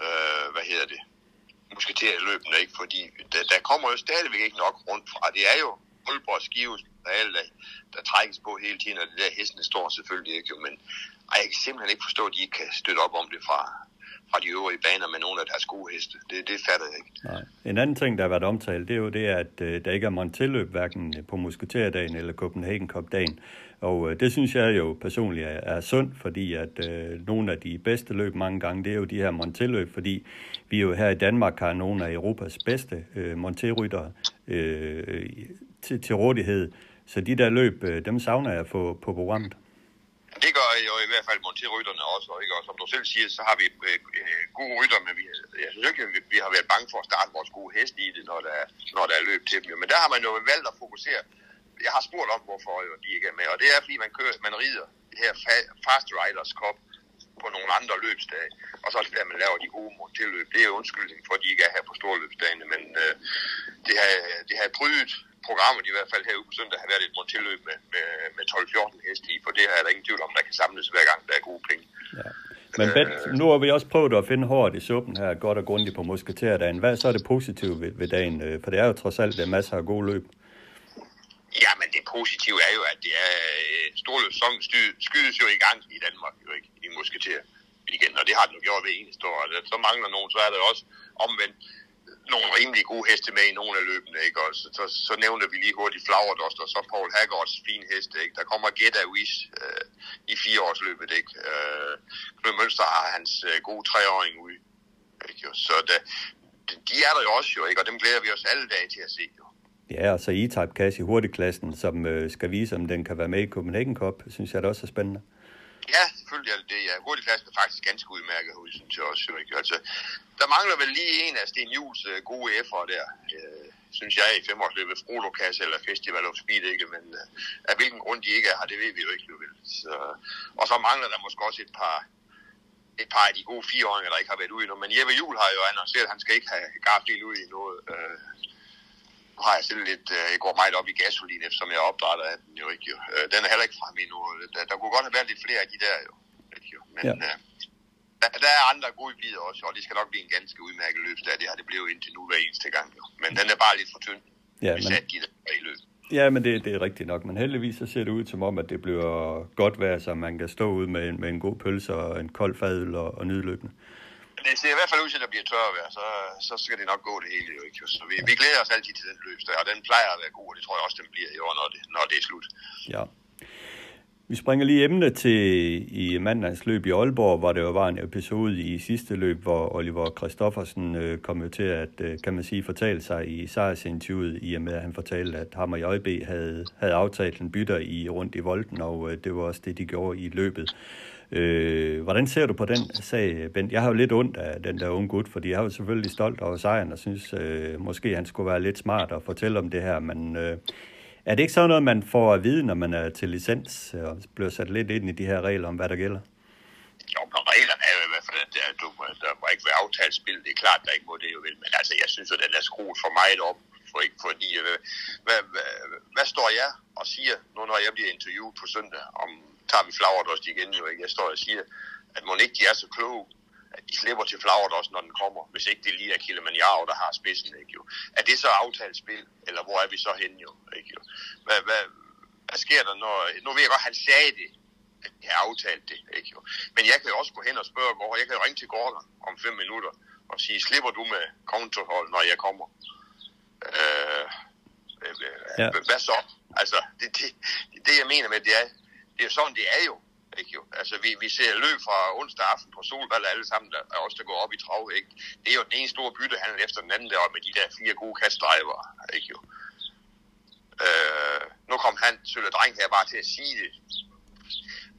øh, hvad hedder det, løbende, ikke? Fordi der, der kommer jo stadigvæk ikke nok rundt fra. Det er jo Aalborg Skive, der, der, der trækkes på hele tiden, og det der hestene står selvfølgelig ikke, men ej, jeg kan simpelthen ikke forstå, at de ikke kan støtte op om det fra, fra de øvrige baner med nogle af deres gode heste. Det, det fatter jeg ikke.
Nej. En anden ting, der har været omtalt, det er jo det, at øh, der ikke er montelløb hverken på Musketerdagen eller Copenhagen Cup-dagen. Og øh, det synes jeg jo personligt er, er sundt, fordi at øh, nogle af de bedste løb mange gange, det er jo de her Monteløb, fordi vi jo her i Danmark har nogle af Europas bedste øh, monterrytter øh, til, til rådighed. Så de der løb, øh, dem savner jeg på, på programmet.
Det gør jo i hvert fald monterrytterne også, og, ikke? og som du selv siger, så har vi øh, øh gode rytter, men vi, jeg synes ikke, at vi, vi har været bange for at starte vores gode hest i det, når der, når der er løb til dem. Men der har man jo valgt at fokusere. Jeg har spurgt om, hvorfor jo, de ikke er med, og det er, fordi man, kører, man rider det her Fast Riders Cup på nogle andre løbsdage, og så er det der, man laver de gode monterløb. Det er undskyldning for, at de ikke er her på storløbsdagene, men øh, det, har, det har brydet programmet i hvert fald herude på søndag har været et tilløb med, med, med 12-14 heste i, for det er der ingen tvivl om, der kan samles hver gang, der er gode penge.
Ja. Men Bent, øh, nu har vi også prøvet at finde hårdt i suppen her, godt og grundigt på musketerdagen. Hvad så er det positive ved, ved dagen? Øh, for det er jo trods alt, der er masser af gode løb.
Ja, det positive er jo, at det er øh, storløbssæsonen skydes jo i gang i Danmark, jo ikke, i musketer igen, og det har den jo gjort ved eneste år. Så mangler nogen, så er der også omvendt nogle rimelig gode heste med i nogle af løbene, ikke? Og så, så, så nævner vi lige hurtigt Flagerdost, og så Paul Haggards fine heste, ikke? Der kommer Get a Wish øh, i fireårsløbet, ikke? Øh, Knud Mønster har hans øh, gode treåring ude, ikke? Så da, de er der jo også jo, ikke? Og dem glæder vi os alle dage til at se, jo.
Ja, og så E-Type Cash i hurtigklassen, som øh, skal vise, om den kan være med i Copenhagen Cup, synes jeg det også er spændende.
Ja, selvfølgelig er det det. Ja. Hurtigklassen er faktisk ganske udmærket ud, synes jeg også. Ikke? Altså, der mangler vel lige en af Sten Jules øh, gode F'er der, øh, synes jeg, i femårsløbet. Frodo-kasse eller Festival of Speed, ikke? Men øh, af hvilken grund de ikke er her, det ved vi jo ikke. Jo, vel. Så, og så mangler der måske også et par, et par af de gode fireåringer, der ikke har været ude endnu. Men Jeppe Juhl har jo annonceret, at han skal ikke have Garfield ud i noget. Øh, nu har jeg selv lidt, uh, jeg går meget op i gasolin, eftersom jeg opdrætter af den jo ikke. Jo. Uh, den er heller ikke fremme endnu. Der, der kunne godt have været lidt flere af de der jo. Ikke, jo. Men
Ja.
uh, der, der er andre gode bider også, og det skal nok blive en ganske udmærket løbsdag. Det har det blevet indtil nu hver eneste gang. Jo. Men den er bare lidt for tynd,
Ja,
hvis
men,
at de der i løbet.
ja, men det, det er rigtigt nok. Men heldigvis så ser det ud som om, at det bliver godt vejr, så man kan stå ud med, en- med en god pølse og en kold fadøl og, og nyde løbende.
Men det ser i hvert fald ud til, at der bliver tørvejr, så, så skal det nok gå det hele jo ikke. Så vi, vi glæder os altid til den løb, og den plejer at være god, og det tror jeg også, den bliver i år, når det, når det er slut.
Ja. Vi springer lige emne til i mandagens løb i Aalborg, hvor det jo var en episode i sidste løb, hvor Oliver Kristoffersen øh, kom jo til at, øh, kan man sige, fortale sig i sejrsinterviewet, i og med at han fortalte, at ham og JB havde, havde aftalt en bytter i rundt i Volden, og øh, det var også det, de gjorde i løbet. Øh, hvordan ser du på den sag, Bent? Jeg har jo lidt ondt af den der unge gut, fordi jeg er jo selvfølgelig stolt over sejren, og synes øh, måske, han skulle være lidt smart og fortælle om det her, men øh, er det ikke sådan noget, man får at vide, når man er til licens og bliver sat lidt ind i de her regler om, hvad der gælder?
Jo, men reglerne er jo i hvert fald, at du, der må ikke være aftalt spil. Det er klart, der ikke må det jo vel. Men altså, jeg synes jo, den er skruet for meget op. For ikke, fordi, hvad, hvad, hvad, hvad, står jeg og siger, nu når jeg bliver interviewet på søndag, om tager vi Flagerdost igen jo ikke? Jeg står og siger, at må ikke de er så kloge, at de slipper til Flagerdost, når den kommer, hvis ikke det lige er Kilimanjaro, der har spidsen, ikke jo? Er det så aftalt spil, eller hvor er vi så henne jo, ikke jo? Hvad, hvad, hvad sker der, når... Nu ved jeg godt, han sagde det, at de har aftalt det, ikke jo? Men jeg kan jo også gå hen og spørge Gård. Jeg kan jo ringe til Gordon om fem minutter og sige, slipper du med counterhold, når jeg kommer? Øh, øh,
Ja.
ja. Hvad så? Altså, det, det, det jeg mener med, det er, det er jo sådan, det er jo. Ikke jo? Altså, vi, vi ser løb fra onsdag aften på Solvald alle sammen, der er også der går op i trav, ikke? Det er jo den ene store byttehandel efter den anden der, med de der fire gode kastdriver. ikke jo? Øh, nu kom han, Sølle Dreng her, bare til at sige det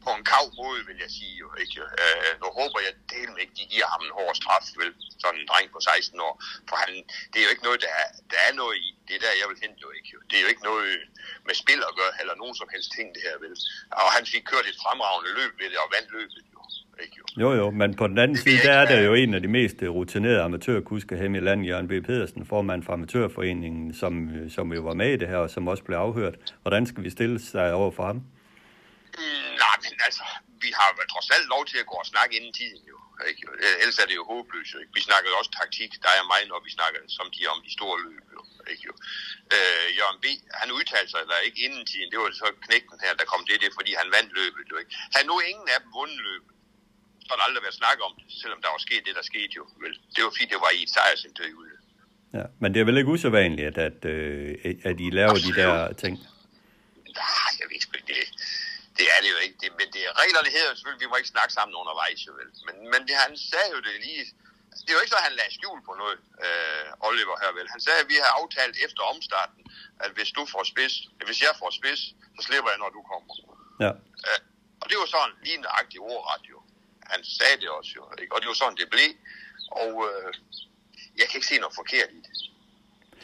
på en kav måde, vil jeg sige jo, ikke? Øh, nu håber jeg delen ikke, de giver ham en hård straf, vel? Sådan en dreng på 16 år. For han, det er jo ikke noget, der er, der er noget i. Det er der, jeg vil hente jo ikke. Jo. Det er jo ikke noget med spil at gøre, eller nogen som helst ting, det her, vel? Og han fik kørt et fremragende løb ved det, og vandt løbet jo. Ikke jo.
Jo, jo, men på den anden
Det
side, der er der
hvad-
jo en af de mest øh, rutinerede amatørkusker hjemme i landet, Jørgen B. Pedersen, formand for Amatørforeningen, som, øh, som jo var med i det her, og som også blev afhørt. Hvordan skal vi stille sig over for ham?
Nej, men altså, vi har trods alt lov til at gå og snakke inden tiden jo. Ikke? Ellers er det jo håbløst. Ikke? Vi snakker jo også taktik. Der er mig, når vi snakker som de om de store løb jo. Ikke jo? Øh, Jørgen B., han udtalte sig der ikke inden tiden. Det var så knægten her, der kom det, det fordi han vandt løbet jo. Ikke? Havde nu ingen af dem vundet løbet, så har der aldrig været snak om det, selvom der var sket det, der skete jo. Vel? Det var fordi, det var i et sejrsinterview.
Ja, men det er vel ikke usædvanligt, at, at, øh, at I laver de der ting?
Nej, jeg ved ikke, det, det er det jo ikke. Det, men det, reglerne hedder jo selvfølgelig, vi må ikke snakke sammen undervejs, jo vel. Men, men det, han sagde jo det lige... Det er jo ikke så, at han lagde skjul på noget, øh, Oliver her vel. Han sagde, at vi har aftalt efter omstarten, at hvis du får spids, hvis jeg får spids, så slipper jeg, når du kommer.
Ja,
Øh, og det var sådan lige nøjagtigt ordret jo. Han sagde det også jo, ikke? Og det var sådan, det blev. Og øh, jeg kan ikke se noget forkert i det.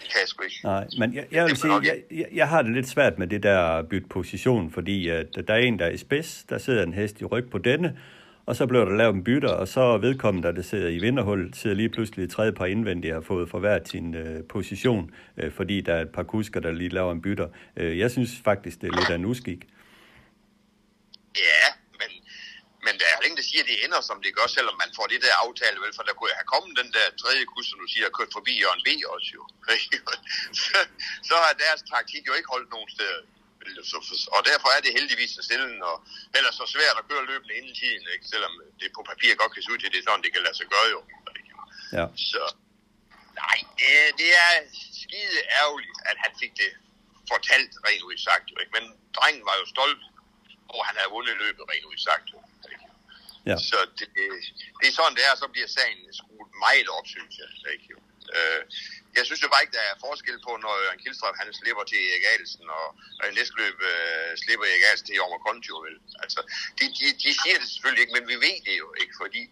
Det kan jeg sgu ikke.
nej, men jeg, jeg vil sige, jeg, jeg, jeg har det lidt svært med det der bytte position, fordi at der er en, der er i spids, der sidder en hest i ryg på denne, og så bliver der lavet en bytter, og så vedkommende, der sidder i vinderhul, sidder lige pludselig i tredje par indvendigt og har fået for hver sin øh, position, øh, fordi der er et par kusker, der lige laver en bytter. Øh, jeg synes faktisk, det er lidt af en uskik.
Ja, men, men der er jo ingen, der siger, det ender, som det gør, selvom man får det der aftale, vel? For der kunne have kommet den der tredje kus, som du siger, kørt forbi Jørgen V også jo. så, så har deres taktik jo ikke holdt nogen steder. og derfor er det heldigvis så stille, og ellers så svært at køre løbende inden tiden, ikke? selvom det på papir godt kan se ud til, det er sådan, det kan lade sig gøre jo.
Ja.
Så nej, det det er skide ærgerligt, at han fik det fortalt rent ud sagt. Jo, ikke? Men drengen var jo stolt at han havde vundet løbet rent ud sagt. Jo, ikke?
Ja.
Så det, det er sådan, det er, så bliver sagen skruet meget op, synes jeg. Ikke? Øh, jeg synes jo bare ikke, der er forskel på, når Jørgen Kildstrup han slipper til Erik Adelsen, og, og i næste løb øh, slipper Erik Adelsen til Jorma Kontio, vel? Altså, de, de, de siger det selvfølgelig ikke, men vi ved det jo ikke, fordi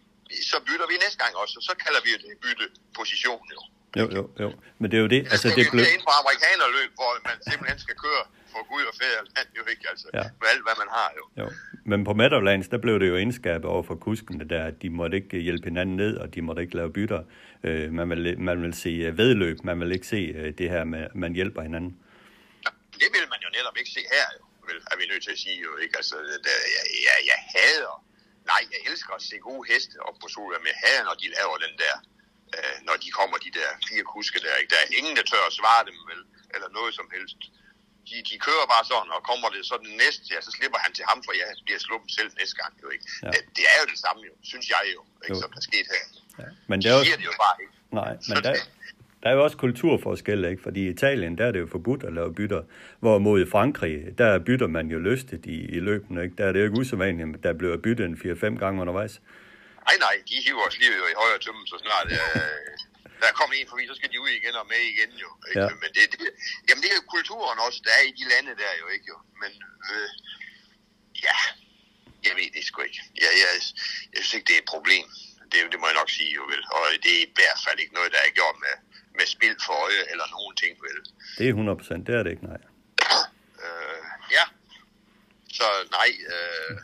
så bytter vi næste gang også, og så kalder vi det bytte position, jo.
Jo, jo, jo. Men det er jo det, altså
så
det
vi
blev...
ind på amerikanerløb, hvor man simpelthen skal køre for Gud og fædreland, jo ikke, altså,
Ja.
ja. med alt, hvad man har, jo.
Jo. Men på Meadowlands, der blev det jo indskabet over for kuskene, der at de måtte ikke hjælpe hinanden ned, og de måtte ikke lave bytter. Øh, man, vil, man vil se øh, vedløb, man vil ikke se øh, det her med, man hjælper hinanden.
Det vil man jo netop ikke se her, jo, vel, er vi nødt til at sige, jo ikke, altså, det, jeg, jeg, jeg hader, nej, jeg elsker at se gode heste op på Solvær, men jeg hader, når de laver den der, øh, når de kommer, de der fire kuske der, ikke, der er ingen, der tør at svare dem, vel, eller noget som helst. De, de kører bare sådan, og kommer det så den næste, ja, så slipper han til ham, for jeg bliver sluppet selv næste gang, jo ikke.
Ja.
Det, det, er jo det samme, jo, synes jeg jo, ikke,
Jo.
som der skete her.
Ja. Men det
De
er
siger det jo bare ikke.
nej, men der, der er jo også kulturforskelle, ikke? Fordi i Italien, der er det jo forbudt at lave bytter. Hvorimod i Frankrig, der bytter man jo lystigt i, i løbene, ikke? Der er det jo ikke usædvanligt, der bliver byttet en 4-5 gange undervejs.
Nej, nej, de hiver os lige jo i højre tømmen, så snart øh, der kommer en forbi, så skal de ud igen og med igen jo. Ikke?
Ja.
Men det, det, jamen det er jo kulturen også, der er i de lande der jo ikke jo. Men øh, ja, jeg ved det sgu ikke. Jeg, jeg, jeg synes ikke, det er et problem. Det, det må jeg nok sige jo vel. Og det er i hvert fald ikke noget, der er gjort med, med spil for øje eller nogen ting vel.
Det er 100 procent, det er det ikke, nej.
Øh, ja, så nej, øh,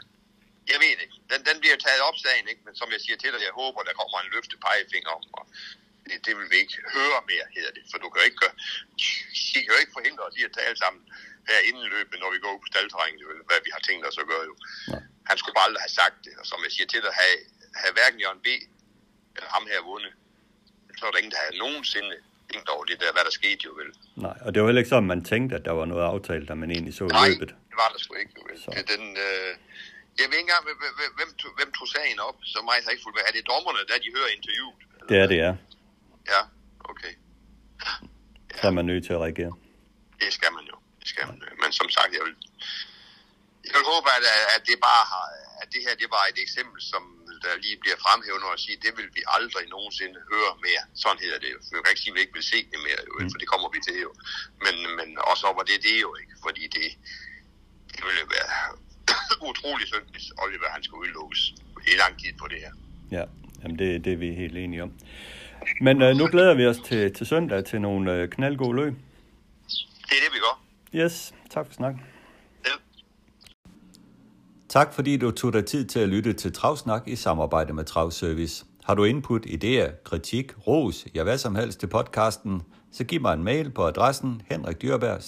jeg ved det ikke. Den, den bliver taget op sagen, ikke? men som jeg siger til dig, jeg håber, der kommer en løfte pegefinger om, og det, det vil vi ikke høre mere, hedder det. For du kan jo ikke gøre, de kan jo ikke forhindre os i at tale sammen her inden løbet, når vi går ud på staldterrænet, hvad vi har tænkt os at gøre jo.
Nej.
Han skulle bare aldrig have sagt det, og som jeg siger til dig, have, have hverken Jørgen B. eller ham her vundet, så er der ingen, der havde nogensinde tænkt over det der, hvad der skete jo vel.
Nej, og det var heller ikke sådan, man tænkte, at der var noget aftalt, da man egentlig så
Nej,
løbet.
det var der sgu ikke. Jo. vel.
Så.
Det, den, øh, jeg ved ikke engang, hvem, hvem- hvem, tog- sagen op, så meget har ikke fulgt med. Er det dommerne, der de hører interviewet? eller
Det er det, ja.
Ja, okay.
Så er man nødt til at reagere.
Det skal man jo. Det skal man jo. Men som sagt, jeg vil, jeg vil håbe, at, at det bare har, at det her det var et eksempel, som der lige bliver fremhævet, når jeg siger, det vil vi aldrig nogensinde høre mere. Sådan hedder det jo. For jeg kan ikke sige, at vi ikke vil se det mere, jo, for det kommer vi til jo. Men, men også over det, det jo ikke, fordi det, det ville være utrolig synd, hvis Oliver han skulle udelukkes i lang tid på det her.
Ja, jamen det, det er vi helt enige om. Men øh, nu glæder vi os til, til søndag til nogle øh, knaldgode løb.
Det er det, vi gør.
Yes, tak for snakken.
Ja.
Tak fordi du tog dig tid til at lytte til Travsnak i samarbejde med Travservice. Har du input, idéer, kritik, ros, ja hvad som helst til podcasten, så giv mig en mail på adressen henrikdyrberg.